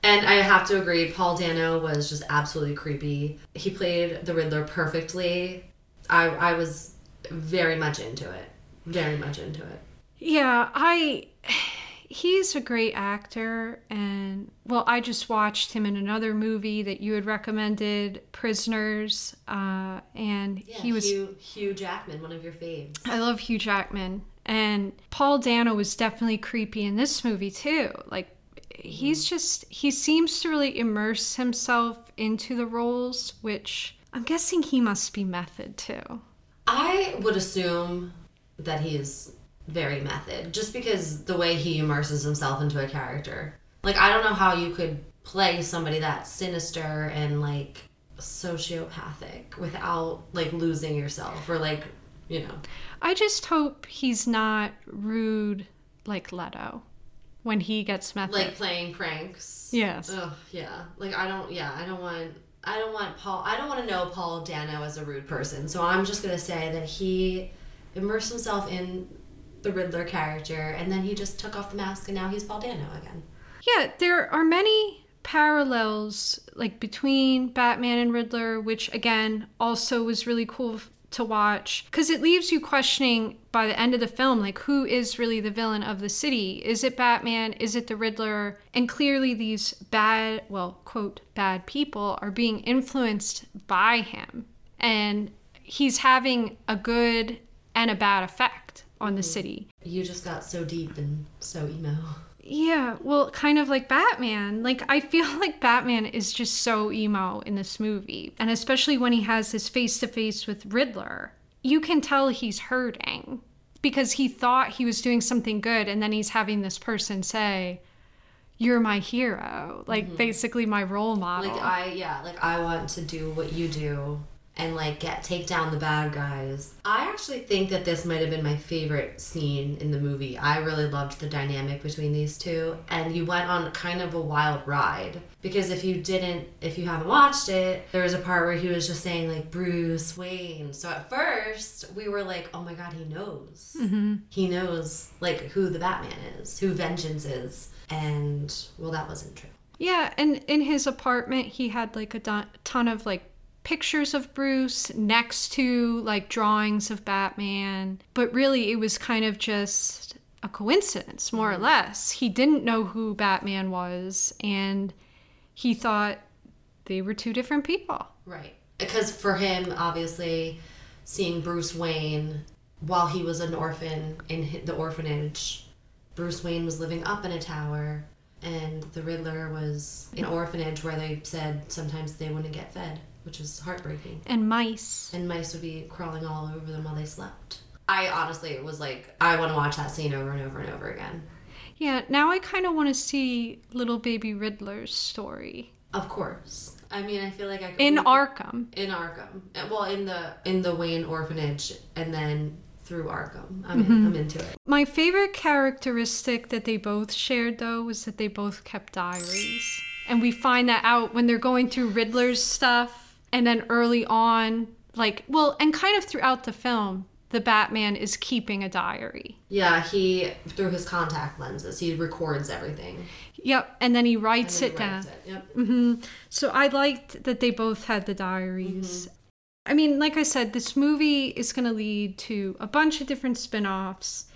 And I have to agree, Paul Dano was just absolutely creepy. He played the Riddler perfectly. I I was very much into it, very much into it.
Yeah, I he's a great actor and well, I just watched him in another movie that you had recommended, Prisoners, uh and
Yeah,
he was
Hugh, Hugh Jackman, one of your faves.
I love Hugh Jackman. And Paul Dano was definitely creepy in this movie too. Like he's mm. just he seems to really immerse himself into the roles, which I'm guessing he must be method too.
I would assume that he's very method, just because the way he immerses himself into a character. Like I don't know how you could play somebody that sinister and like sociopathic without like losing yourself or like you know.
I just hope he's not rude like Leto when he gets method.
like playing pranks.
Yes.
Ugh, yeah. Like I don't. Yeah, I don't want. I don't want Paul. I don't want to know Paul Dano as a rude person. So I'm just gonna say that he immersed himself in the Riddler character, and then he just took off the mask, and now he's Paul Dano again.
Yeah, there are many parallels like between Batman and Riddler, which again also was really cool to watch because it leaves you questioning by the end of the film, like who is really the villain of the city? Is it Batman? Is it the Riddler? And clearly, these bad, well, quote, bad people are being influenced by him. And he's having a good and a bad effect on the mm-hmm. city.
You just got so deep and so emo.
Yeah, well, kind of like Batman. Like, I feel like Batman is just so emo in this movie. And especially when he has his face to face with Riddler, you can tell he's hurting because he thought he was doing something good. And then he's having this person say, You're my hero. Like, mm-hmm. basically, my role model.
Like I yeah, like I want to do what you do and like get take down the bad guys. I actually think that this might have been my favorite scene in the movie. I really loved the dynamic between these two and you went on kind of a wild ride because if you didn't if you haven't watched it, there was a part where he was just saying like Bruce Wayne. So at first, we were like, "Oh my god, he knows."
Mhm.
He knows like who the Batman is, who Vengeance is. And well, that wasn't true.
Yeah, and in his apartment, he had like a don- ton of like pictures of Bruce next to like drawings of Batman. But really, it was kind of just a coincidence, more or mm-hmm. less. He didn't know who Batman was, and he thought they were two different people.
Right. Because for him, obviously, seeing Bruce Wayne while he was an orphan in the orphanage, Bruce Wayne was living up in a tower, and the Riddler was in an orphanage where they said sometimes they wouldn't get fed, which is heartbreaking.
And mice.
And mice would be crawling all over them while they slept. I honestly was like, I want to watch that scene over and over and over again.
Yeah, now I kind of want to see little baby Riddler's story.
Of course. I mean, I feel like I could,
In Arkham.
In Arkham. Well, in the in the Wayne orphanage, and then through Arkham. I'm, in,
Mhm.
I'm into it.
My favorite characteristic that they both shared, though, was that they both kept diaries. And we find that out when they're going through Riddler's stuff. And then early on, like, well, and kind of throughout the film, the Batman is keeping a diary.
Yeah, he through his contact lenses, he records everything.
Yep. And then he writes
And
it
then he
down.
writes it, yep.
hmm So I liked that they both had the diaries.
Mm-hmm.
I mean, like I said, this movie is going to lead to a bunch of different spin offs.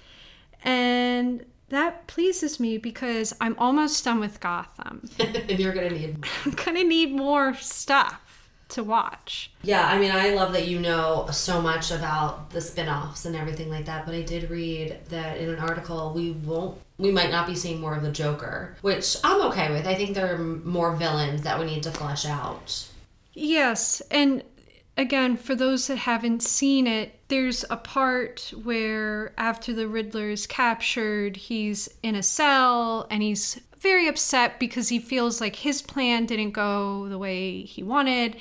And that pleases me because I'm almost done with Gotham.
and you're gonna need.
I'm going to need more stuff to watch.
Yeah, I mean, I love that you know so much about the spin-offs and everything like that. But I did read that in an article we won't, we might not be seeing more of the Joker, which I'm okay with. I think there are more villains that we need to flesh out.
Yes, and again, for those that haven't seen it, there's a part where after the Riddler is captured, he's in a cell and he's very upset because he feels like his plan didn't go the way he wanted.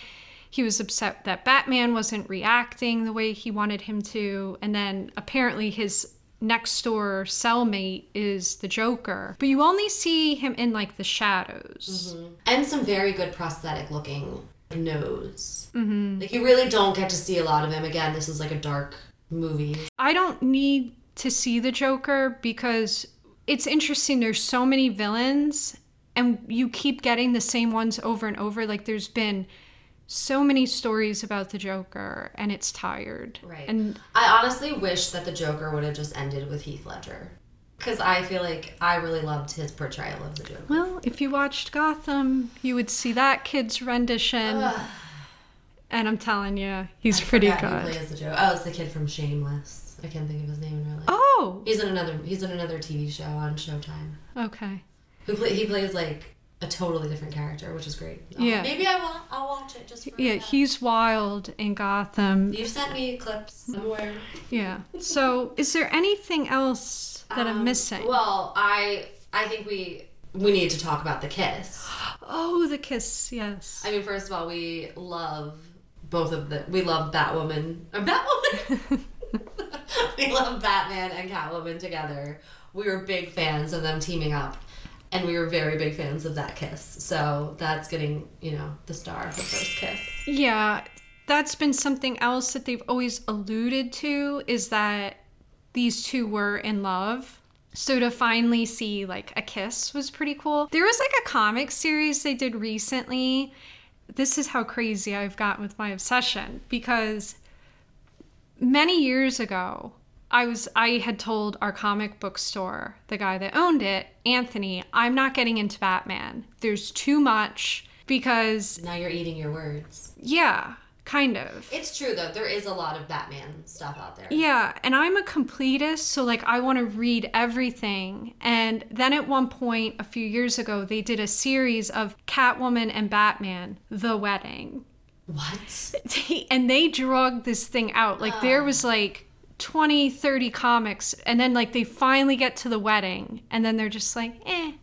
He was upset that Batman wasn't reacting the way he wanted him to, and then apparently his next door cellmate is the Joker. But you only see him in like the shadows.
And some very good prosthetic looking nose.
Mhm.
Like you really don't get to see a lot of him. Again, this is like a dark movie.
I don't need to see the Joker because it's interesting. There's so many villains, and you keep getting the same ones over and over. Like there's been so many stories about the Joker, and it's tired.
Right.
And
I honestly wish that the Joker would have just ended with Heath Ledger. Because I feel like I really loved his portrayal of the Joker.
well, if you watched Gotham, you would see that kid's rendition.
Ugh.
And I'm telling you, he's
I
pretty
Who
good.
plays the Joker? Oh, it's the kid from Shameless. I can't think of his name in real life.
Oh,
He's in another. He's in another TV show on Showtime.
okay.
Who play, he plays like a totally different character, which is great. Oh,
Yeah.
Maybe I will. I'll watch it just for
Yeah, he's wild in Gotham.
You've sent me clips somewhere.
Yeah. So, is there anything else that I'm
Um,
missing?
Well, I I think we we need to talk about the kiss.
Oh, the kiss, yes.
I mean, first of all, we love both of the. We love Batwoman. Or Batwoman. we love Batman and Catwoman together. We were big fans of them teaming up, and we were very big fans of that kiss. So that's getting you know the star for first kiss.
Yeah, that's been something else that they've always alluded to is that these two were in love. So to finally see like a kiss was pretty cool. There was like a comic series they did recently. This is how crazy I've gotten with my obsession because many years ago, I was I had told our comic book store, the guy that owned it, Anthony, I'm not getting into Batman. There's too much because
Now you're eating your words.
yeah, kind of.
It's true though. There is a lot of Batman stuff out there.
Yeah, and I'm a completist, so like I want to read everything. And then at one point a few years ago, they did a series of Catwoman and Batman, The Wedding.
What?
and they drug this thing out. Like there was like 20, 30 comics, and then like they finally get to the wedding, and then they're just like, eh.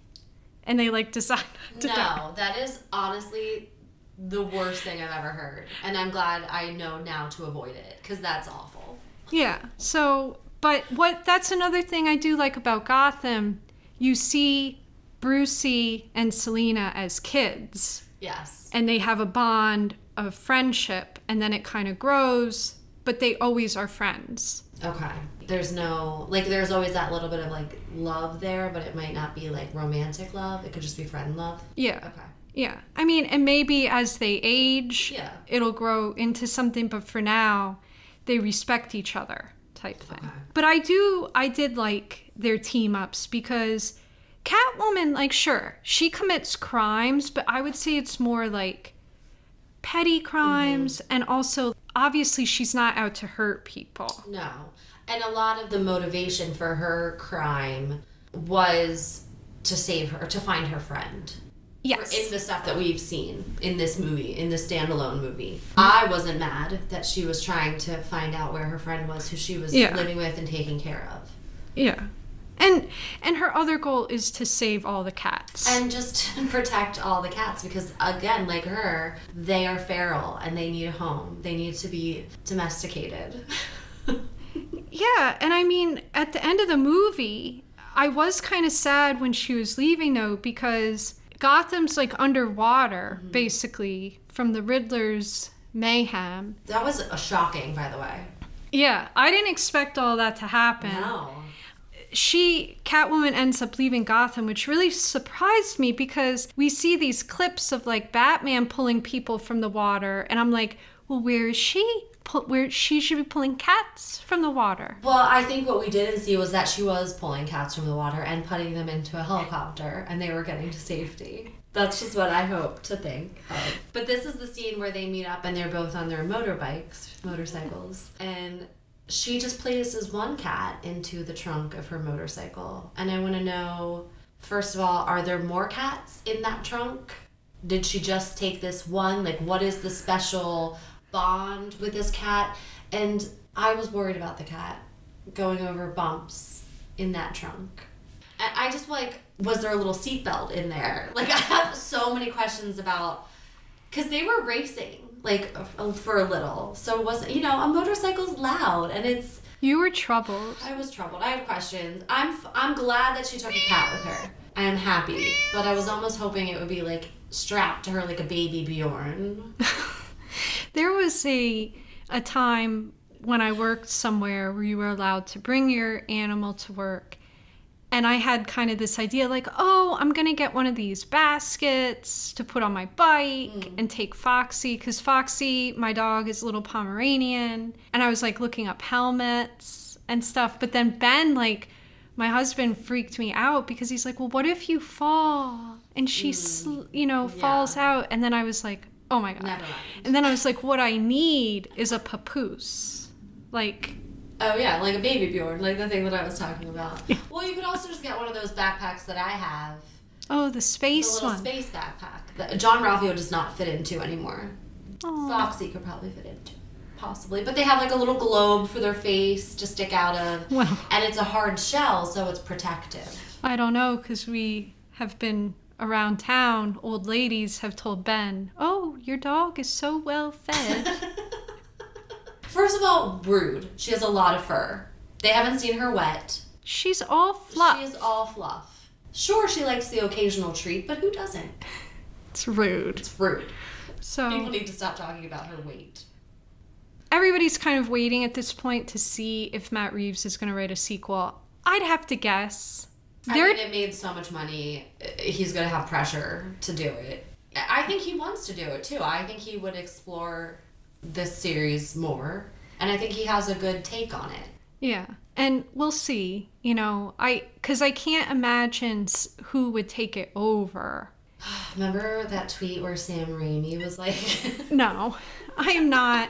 And they like decide to die.
No, that is honestly the worst thing I've ever heard, and I'm glad I know now to avoid it because that's awful.
Yeah. So, but what that's another thing I do like about Gotham. You see Brucey and Selina as kids,
Yes.
and they have a bond of friendship, and then it kind of grows, but they always are friends.
Okay. There's no like. There's always that little bit of like love there, but it might not be like romantic love. It could just be friend love.
Yeah.
Okay.
Yeah. I mean, and maybe as they age,
Yeah.
it'll grow into something, but for now, they respect each other type thing. But I do, I did like their team ups because Catwoman, like, sure, she commits crimes, but I would say it's more like petty mm-hmm. crimes, and also, obviously, she's not out to hurt people.
No. And a lot of the motivation for her crime was to save her, to find her friend.
Yes.
In the stuff that we've seen in this movie, in this standalone movie. I wasn't mad that she was trying to find out where her friend was, who she was
Yeah.
living with and taking care of.
Yeah. And and her other goal is to save all the cats.
And just protect all the cats because, again, like her, they are feral and they need a home. They need to be domesticated.
Yeah, and I mean, at the end of the movie, I was kind of sad when she was leaving though, because Gotham's like underwater,
Mm-hmm.
basically, from the Riddler's mayhem.
That was shocking, by the way.
Yeah, I didn't expect all that to happen.
No.
She, Catwoman, ends up leaving Gotham, which really surprised me because we see these clips of like Batman pulling people from the water, and I'm like, well, where is she? Pull, where she should be pulling cats from the water.
Well, I think what we didn't see was that she was pulling cats from the water and putting them into a helicopter and they were getting to safety. That's just what I hope to think of. But this is the scene where they meet up and they're both on their motorbikes, motorcycles, and she just places one cat into the trunk of her motorcycle. And I want to know first of all, are there more cats in that trunk? Did she just take this one? Like, what is the special bond with this cat? And I was worried about the cat going over bumps in that trunk. And I just like, was there a little seatbelt in there? Like, I have so many questions about, because they were racing like for a little. So it wasn't, you know, a motorcycle's loud and it's.
You were troubled.
I was troubled. I had questions. I'm f- I'm glad that she took a cat with her. I am happy, but I was almost hoping it would be like strapped to her like a baby Bjorn.
There was a a time when I worked somewhere where you were allowed to bring your animal to work. And I had kind of this idea like, oh, I'm going to get one of these baskets to put on my bike mm. and take Foxy cuz Foxy, my dog is a little Pomeranian, and I was like looking up helmets and stuff, but then Ben like my husband freaked me out because he's like, "Well, what if you fall? And she, mm. sl- you know, falls out?" And then I was like, "Oh my god!" And then I was like, "What I need is a papoose, like."
Oh yeah, like a baby Bjorn, like the thing that I was talking about. well, you could also just get one of those backpacks that I have.
Oh, the
The
space
little
one.
space backpack that John Ralphio does not fit into anymore.
Aw.
Foxy could probably fit into, possibly. But they have like a little globe for their face to stick out of,
Well.
and it's a hard shell, so it's protective.
I don't know because we have been around town. Old ladies have told Ben, "Oh, your dog is so well fed."
First of all, rude. She has a lot of fur. They haven't seen her wet.
She's all fluff.
She is all fluff. Sure, she likes the occasional treat, but who doesn't?
It's rude.
It's rude.
So
People need to stop talking about her weight.
everybody's kind of waiting at this point to see if Matt Reeves is going to write a sequel. I'd have to guess.
I mean, it made so much money. uh, He's gonna have pressure to do it. I think he wants to do it too. I think he would explore this series more, and I think he has a good take on it.
yeah. And we'll see, you know, I cuz I can't imagine who would take it over.
Remember that tweet where Sam Raimi was like,
No. I am not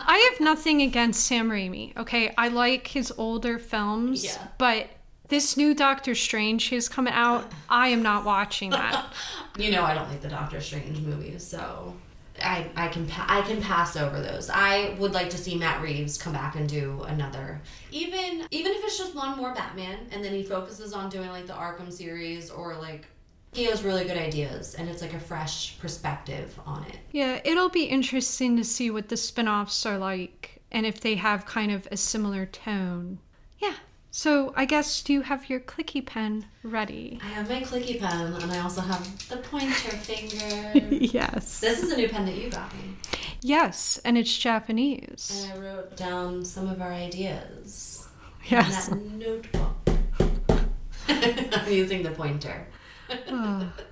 I have nothing against Sam Raimi, okay? I like his older films,
Yeah.
but this new Doctor Strange who's coming out, I am not watching that.
you know, I don't like the Doctor Strange movies, so I I can pa- I can pass over those. I would like to see Matt Reeves come back and do another, even even if it's just one more Batman, and then he focuses on doing like the Arkham series or like he has really good ideas, and it's like a fresh perspective on it.
Yeah, it'll be interesting to see what the spin-offs are like and if they have kind of a similar tone. Yeah. So, I guess do you have your clicky pen ready?
I have my clicky pen, and I also have the pointer finger.
yes.
This is a new pen that you got me.
Yes, and it's Japanese.
And I wrote down some of our ideas.
Yes.
In that notebook. I'm using the pointer.
Oh.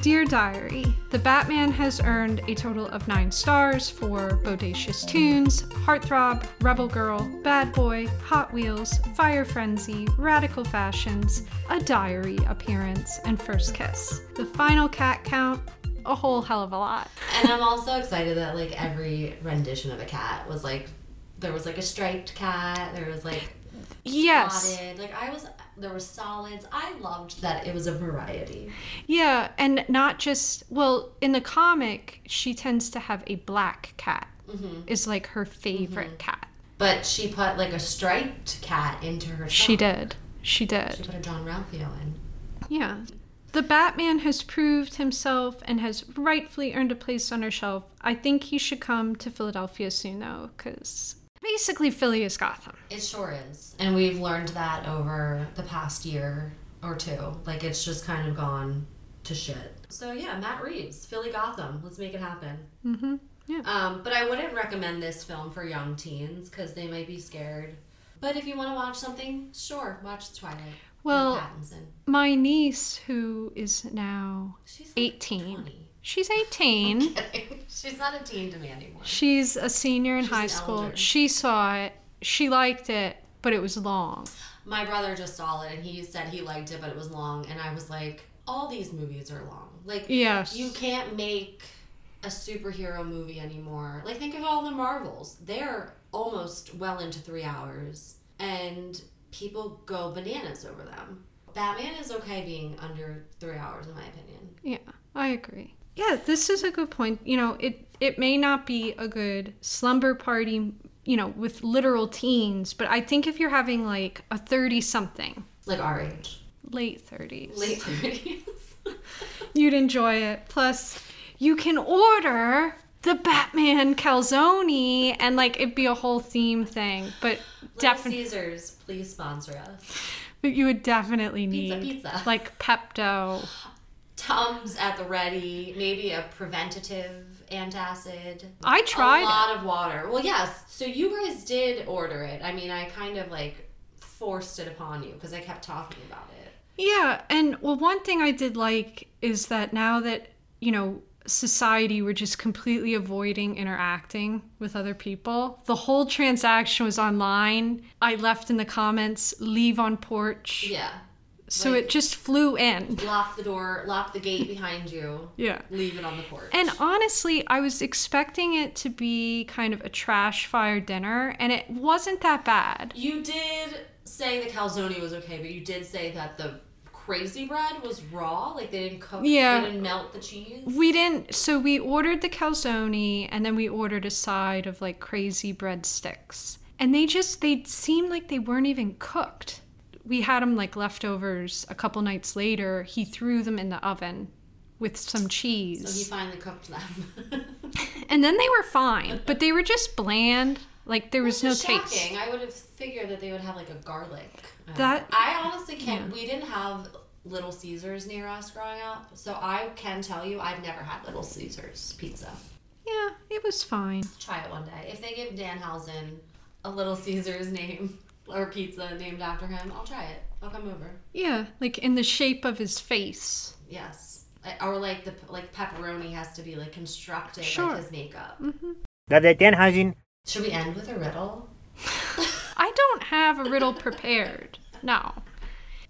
Dear Diary, the Batman has earned a total of nine stars for Bodacious Tunes, Heartthrob, Rebel Girl, Bad Boy, Hot Wheels, Fire Frenzy, Radical Fashions, a Diary appearance, and First Kiss. The final cat count, a whole hell of a lot.
And I'm also excited that like every rendition of a cat was like there was like a striped cat, there was like
Yes.
spotted. Like I was there were solids. I loved that it was a variety.
Yeah, and not just well, in the comic, she tends to have a black cat.
Mhm.
Is like her favorite cat.
But she put like a striped cat into her
She did. She did.
She put a John Ralphio in.
Yeah. The Batman has proved himself and has rightfully earned a place on our shelf. I think he should come to Philadelphia soon, though, because basically Philly is Gotham.
It sure is. And we've learned that over the past year or two. Like it's just kind of gone to shit. So yeah, Matt Reeves, Philly Gotham. Let's make it happen.
Mm-hmm. Yeah.
Um, but I wouldn't recommend this film for young teens because they might be scared. But if you want to watch something, sure, watch Twilight.
Well, my niece, who is now 18, she's 18.
She's not a teen to me anymore.
She's a senior in
She's
high school.
elder.
She saw it. She liked it, but it was long.
My brother just saw it and he said he liked it, but it was long. And I was like, all these movies are long. Like,
Yes.
you can't make a superhero movie anymore. Like, think of all the Marvels. They're almost well into three hours, and people go bananas over them. Batman is okay being under three hours, in my opinion.
Yeah, I agree. Yeah, this is a good point. You know, it it may not be a good slumber party, you know, with literal teens, but I think if you're having like a 30 something,
Like our age.
late 30s,
Late 30s.
you'd enjoy it. Plus, you can order the Batman calzone and like it'd be a whole theme thing, but definitely
Caesars, please sponsor us.
but you would definitely need
Pizza, pizza.
like Pepto.
Tums at the ready, maybe a preventative antacid.
I tried
a lot of water. Well, yes. So you guys did order it. I mean, I kind of like forced it upon you because I kept talking about it.
Yeah, and well, one thing I did like is that now that, you know, society were just completely avoiding interacting with other people, the whole transaction was online. I left in the comments, leave on porch.
Yeah.
So
Like-
it just flew in.
Lock the door, lock the gate behind you.
Yeah.
Leave it on the porch.
And honestly, I was expecting it to be kind of a trash fire dinner, and it wasn't that bad.
you did say the calzone was okay, but you did say that the crazy bread was raw. Like they didn't cook.
Yeah.
They didn't melt the cheese.
We didn't. So we ordered the calzone, and then we ordered a side of like crazy breadsticks, and they just they seemed like they weren't even cooked. We had them like leftovers a couple nights later. He threw them in the oven with some cheese.
So he finally cooked them.
and then they were fine, but they were just bland. Like there was no
Which is
taste.
shocking. I would have figured that they would have like a garlic. uh,
That-
I honestly can't.
yeah.
We didn't have Little Caesars near us growing up, so I can tell you I've never had Little Caesars pizza.
Yeah, it was fine.
Try it one day. If they give Danhausen a Little Caesars name or pizza named after him, I'll try it. I'll come over.
Yeah, like in the shape of his face.
Yes. Or like the like pepperoni has to be like constructed
Sure.
like his makeup. Mm-hmm.
Now that Danhausen
Should we end with a riddle?
I don't have a riddle prepared. No.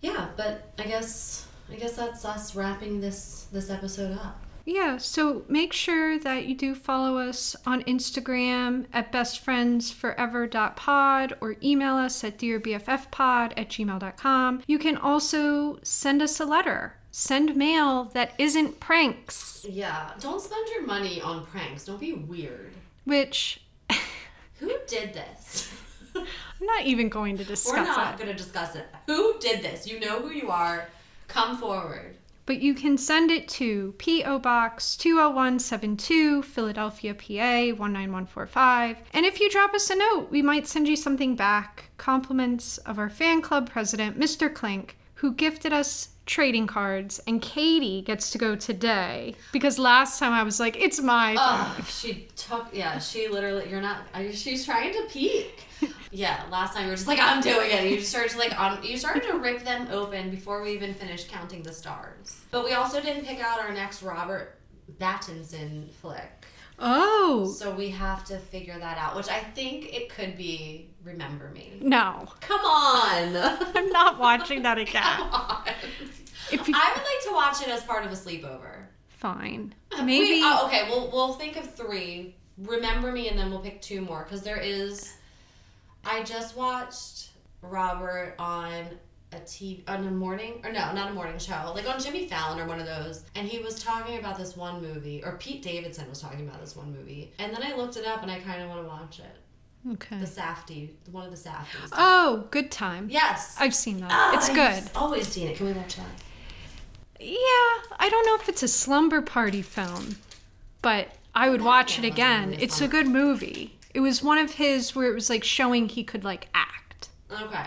Yeah, but I guess I guess that's us wrapping this this episode up.
Yeah, so make sure that you do follow us on Instagram at bestfriendsforever.pod or email us at dearbffpod at gmail.com. You can also send us a letter. Send mail that isn't pranks,
Yeah, don't spend your money on pranks. Don't be weird.
which
Who did this?
I'm not even going to discuss it.
We're not going to discuss it. Who did this? You know who you are. Come forward.
But you can send it to P.O. Box 20172, Philadelphia, PA 19145. And if you drop us a note, we might send you something back. Compliments of our fan club president, Mr. Clink, who gifted us trading cards. And Katie gets to go today because last time I was like, it's my.
Oh, she took, yeah, she literally, you're not, she's trying to peek. Yeah, last time you were just like, I'm doing it. And you started to like, on, you started to rip them open before we even finished counting the stars. But we also didn't pick out our next Robert Battinson flick.
Oh.
So we have to figure that out, which I think it could be Remember Me.
No.
Come on.
I'm not watching that again.
Come on.
If you,
I would like to watch it as part of a sleepover.
Fine.
We-
Maybe.
oh, okay, we'll we'll think of three. Remember me, and then we'll pick two more because there is. I just watched Robert on a TV on a morning or no, not a morning show, like on Jimmy Fallon or one of those, and he was talking about this one movie, or Pete Davidson was talking about this one movie, and then I looked it up and I kind of want to watch it.
Okay.
The Safdie, one of the Safdies.
Oh, good time.
Yes.
I've seen that.
Oh,
it's
I've
good.
Always seen it. Can we watch that?
Yeah, I don't know if it's a slumber party film, but I would watch it again. It's a good movie. It was one of his where it was like showing he could like act.
Okay.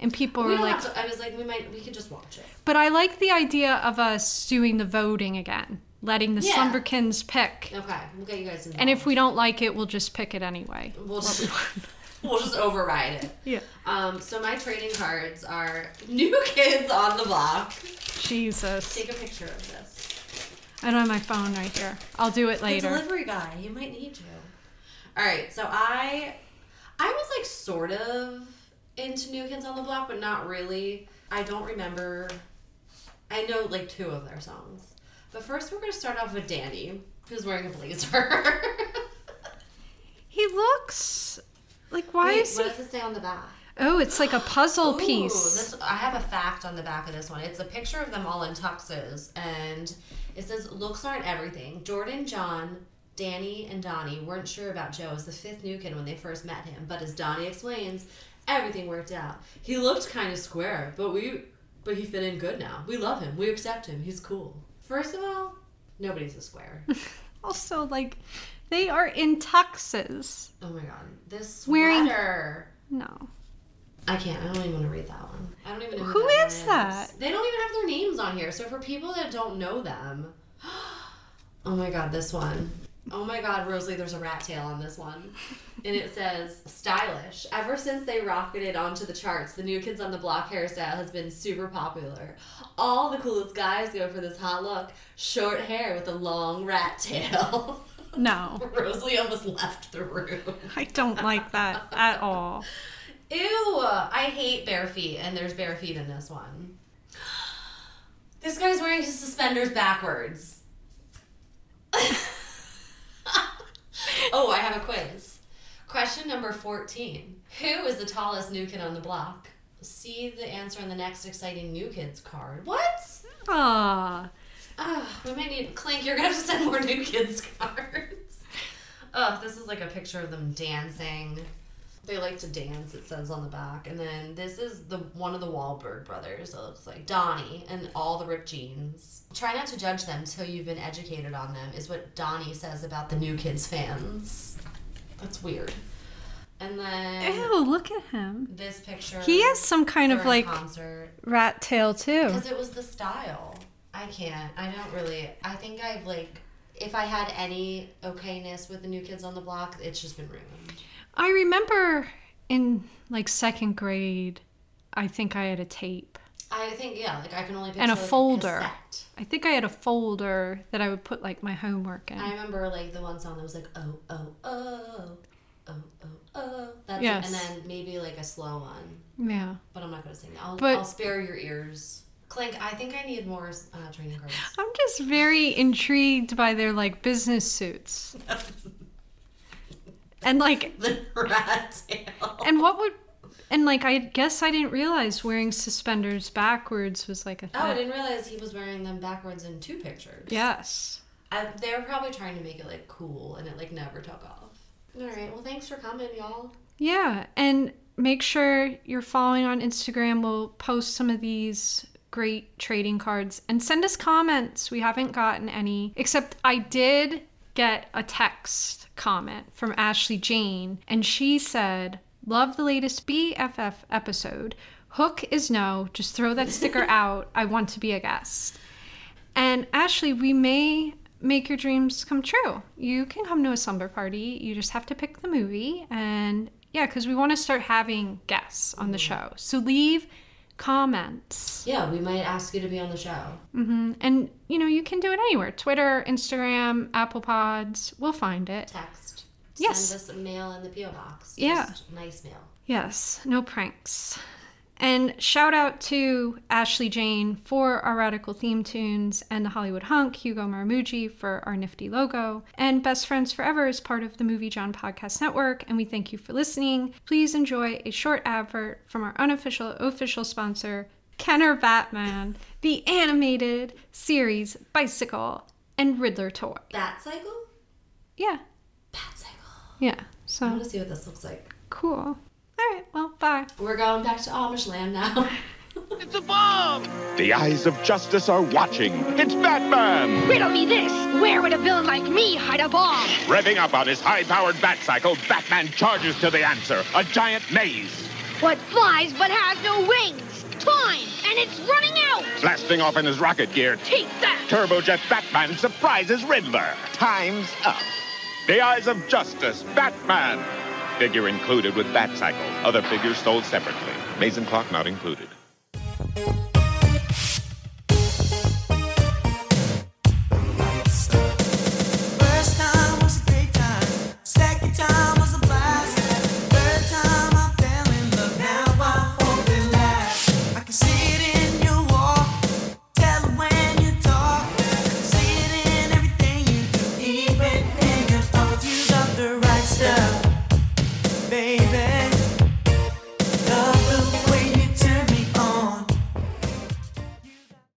And people
we
were like,
to, I was like, we might, we could just watch it.
but I like the idea of us doing the voting again, letting the
Yeah.
Slumberkins pick.
Okay, we'll get you guys involved.
And if we don't like it, we'll just pick it anyway.
We'll just, we'll just override it.
Yeah.
Um, so my trading cards are New Kids on the Block.
Jesus.
Take a picture of this.
I don't have my phone right here. I'll do it later The
delivery guy, he might need you. All right, so I, I was like sort of into New Kids on the Block, but not really. I don't remember. I know like two of their songs. But first, we're gonna start off with Danny, who's wearing a blazer.
He looks like why
Wait,
is
what
he?
does it say on the back?
Oh, it's like a puzzle
Ooh,
piece.
This, I have a fact on the back of this one. It's a picture of them all in tuxes, and it says, "Looks aren't everything." Jordan, Jon, Danny, and Donnie weren't sure about Joe as the fifth new kid when they first met him, but as Donnie explains, everything worked out. He looked kind of square, but we, but he fit in good now. We love him. We accept him. He's cool. First of all, nobody's a square.
Also, like, they are in tuxes.
oh my god, this
Wearing-
sweater.
No.
I can't. I don't even want to read that one. I don't even know
Who
that
is that?
They don't even have their names on here. So for people that don't know them, oh my god, this one. Oh my god, Rosalie, there's a rat tail on this one. And it says stylish. Ever since they rocketed onto the charts, the new kids on the block hairstyle has been super popular. All the coolest guys go for this hot look. Short hair with a long rat tail.
No.
Rosalie almost left the room.
I don't like that at all.
Ew! I hate bare feet, and there's bare feet in this one. This guy's wearing his suspenders backwards. oh, I have a quiz. Question number 14. Who is the tallest new kid on the block? See the answer on the next exciting new kids card. What?
Ah.
Ah, we might need Clink. You're gonna have to send more new kids cards. Oh, this is like a picture of them dancing. They like to dance. It says on the back, and then this is the one of the Wahlberg brothers. It looks like Donnie and all the ripped jeans. Try not to judge them till you've been educated on them. Is what Donnie says about the new kids fans. That's weird. And then
Ew, look at him.
this picture.
He has some kind of like
concert.
rat tail too.
Because it was the style. I can't. I don't really. I think I've like. If I had any okayness with the new kids on the block, it's just been ruined.
I remember in like second grade, I think I had a tape
I think yeah, like I can only picture
and a
like,
folder.
cassette.
I think I had a folder that I would put like my homework in.
I remember like the one song that was like oh oh oh oh oh oh. That's
Yes.
it. And then maybe like a slow one.
Yeah.
But I'm not going to sing that. I'll,
But-
I'll spare your ears. Clink, I think I need more uh, training cards.
I'm just very intrigued by their like business suits. and like
the rat tail.
and what would and like I guess I didn't realize wearing suspenders backwards was like a thing.
Oh, I didn't realize he was wearing them backwards in two pictures.
Yes.
I, they were probably trying to make it like cool, and it like never took off. All right. Well, thanks for coming, y'all.
Yeah, and make sure you're following on Instagram. We'll post some of these great trading cards and send us comments. We haven't gotten any, except I did get a text comment from Ashley Jane, and she said, Love the latest BFF episode. Hook is no, just throw that sticker out. I want to be a guest. And Ashley, we may make your dreams come true. You can come to a slumber party. You just have to pick the movie. And yeah, because we want to start having guests on the mm. show. So leave comments.
Yeah, we might ask you to be on the show.
Mm-hmm. And you know, you can do it anywhere Twitter, Instagram, Apple Pods. We'll find it.
Text.
Yes.
Send us a mail in the PO box.
Yeah.
Just nice mail.
Yes, no pranks. And shout out to Ashley Jane for our radical theme tunes and the Hollywood Hunk, Hugo Marmucci for our nifty logo. And Best Friends Forever is part of the Movie Jon Podcast Network, and we thank you for listening. Please enjoy a short advert from our unofficial official sponsor, Kenner Batman, the animated series Bicycle and Riddler toy.
Bat cycle?
Yeah.
Bat cycle.
Yeah. So
I want to see what this looks like.
cool. All right, well, bye.
We're going back to Amish land now.
It's a bomb! The eyes of justice are watching. It's Batman!
Riddle me this. Where would a villain like me hide a bomb?
Revving up on his high-powered bat cycle, Batman charges to the answer. A giant maze.
What flies but has no wings? Time! And it's running out!
Blasting off in his rocket gear,
Take that!
Turbojet Batman surprises Riddler. Time's up. The Eyes of Justice, Batman. Figure included with Bat Cycle. Other figures sold separately. Mason clock not included.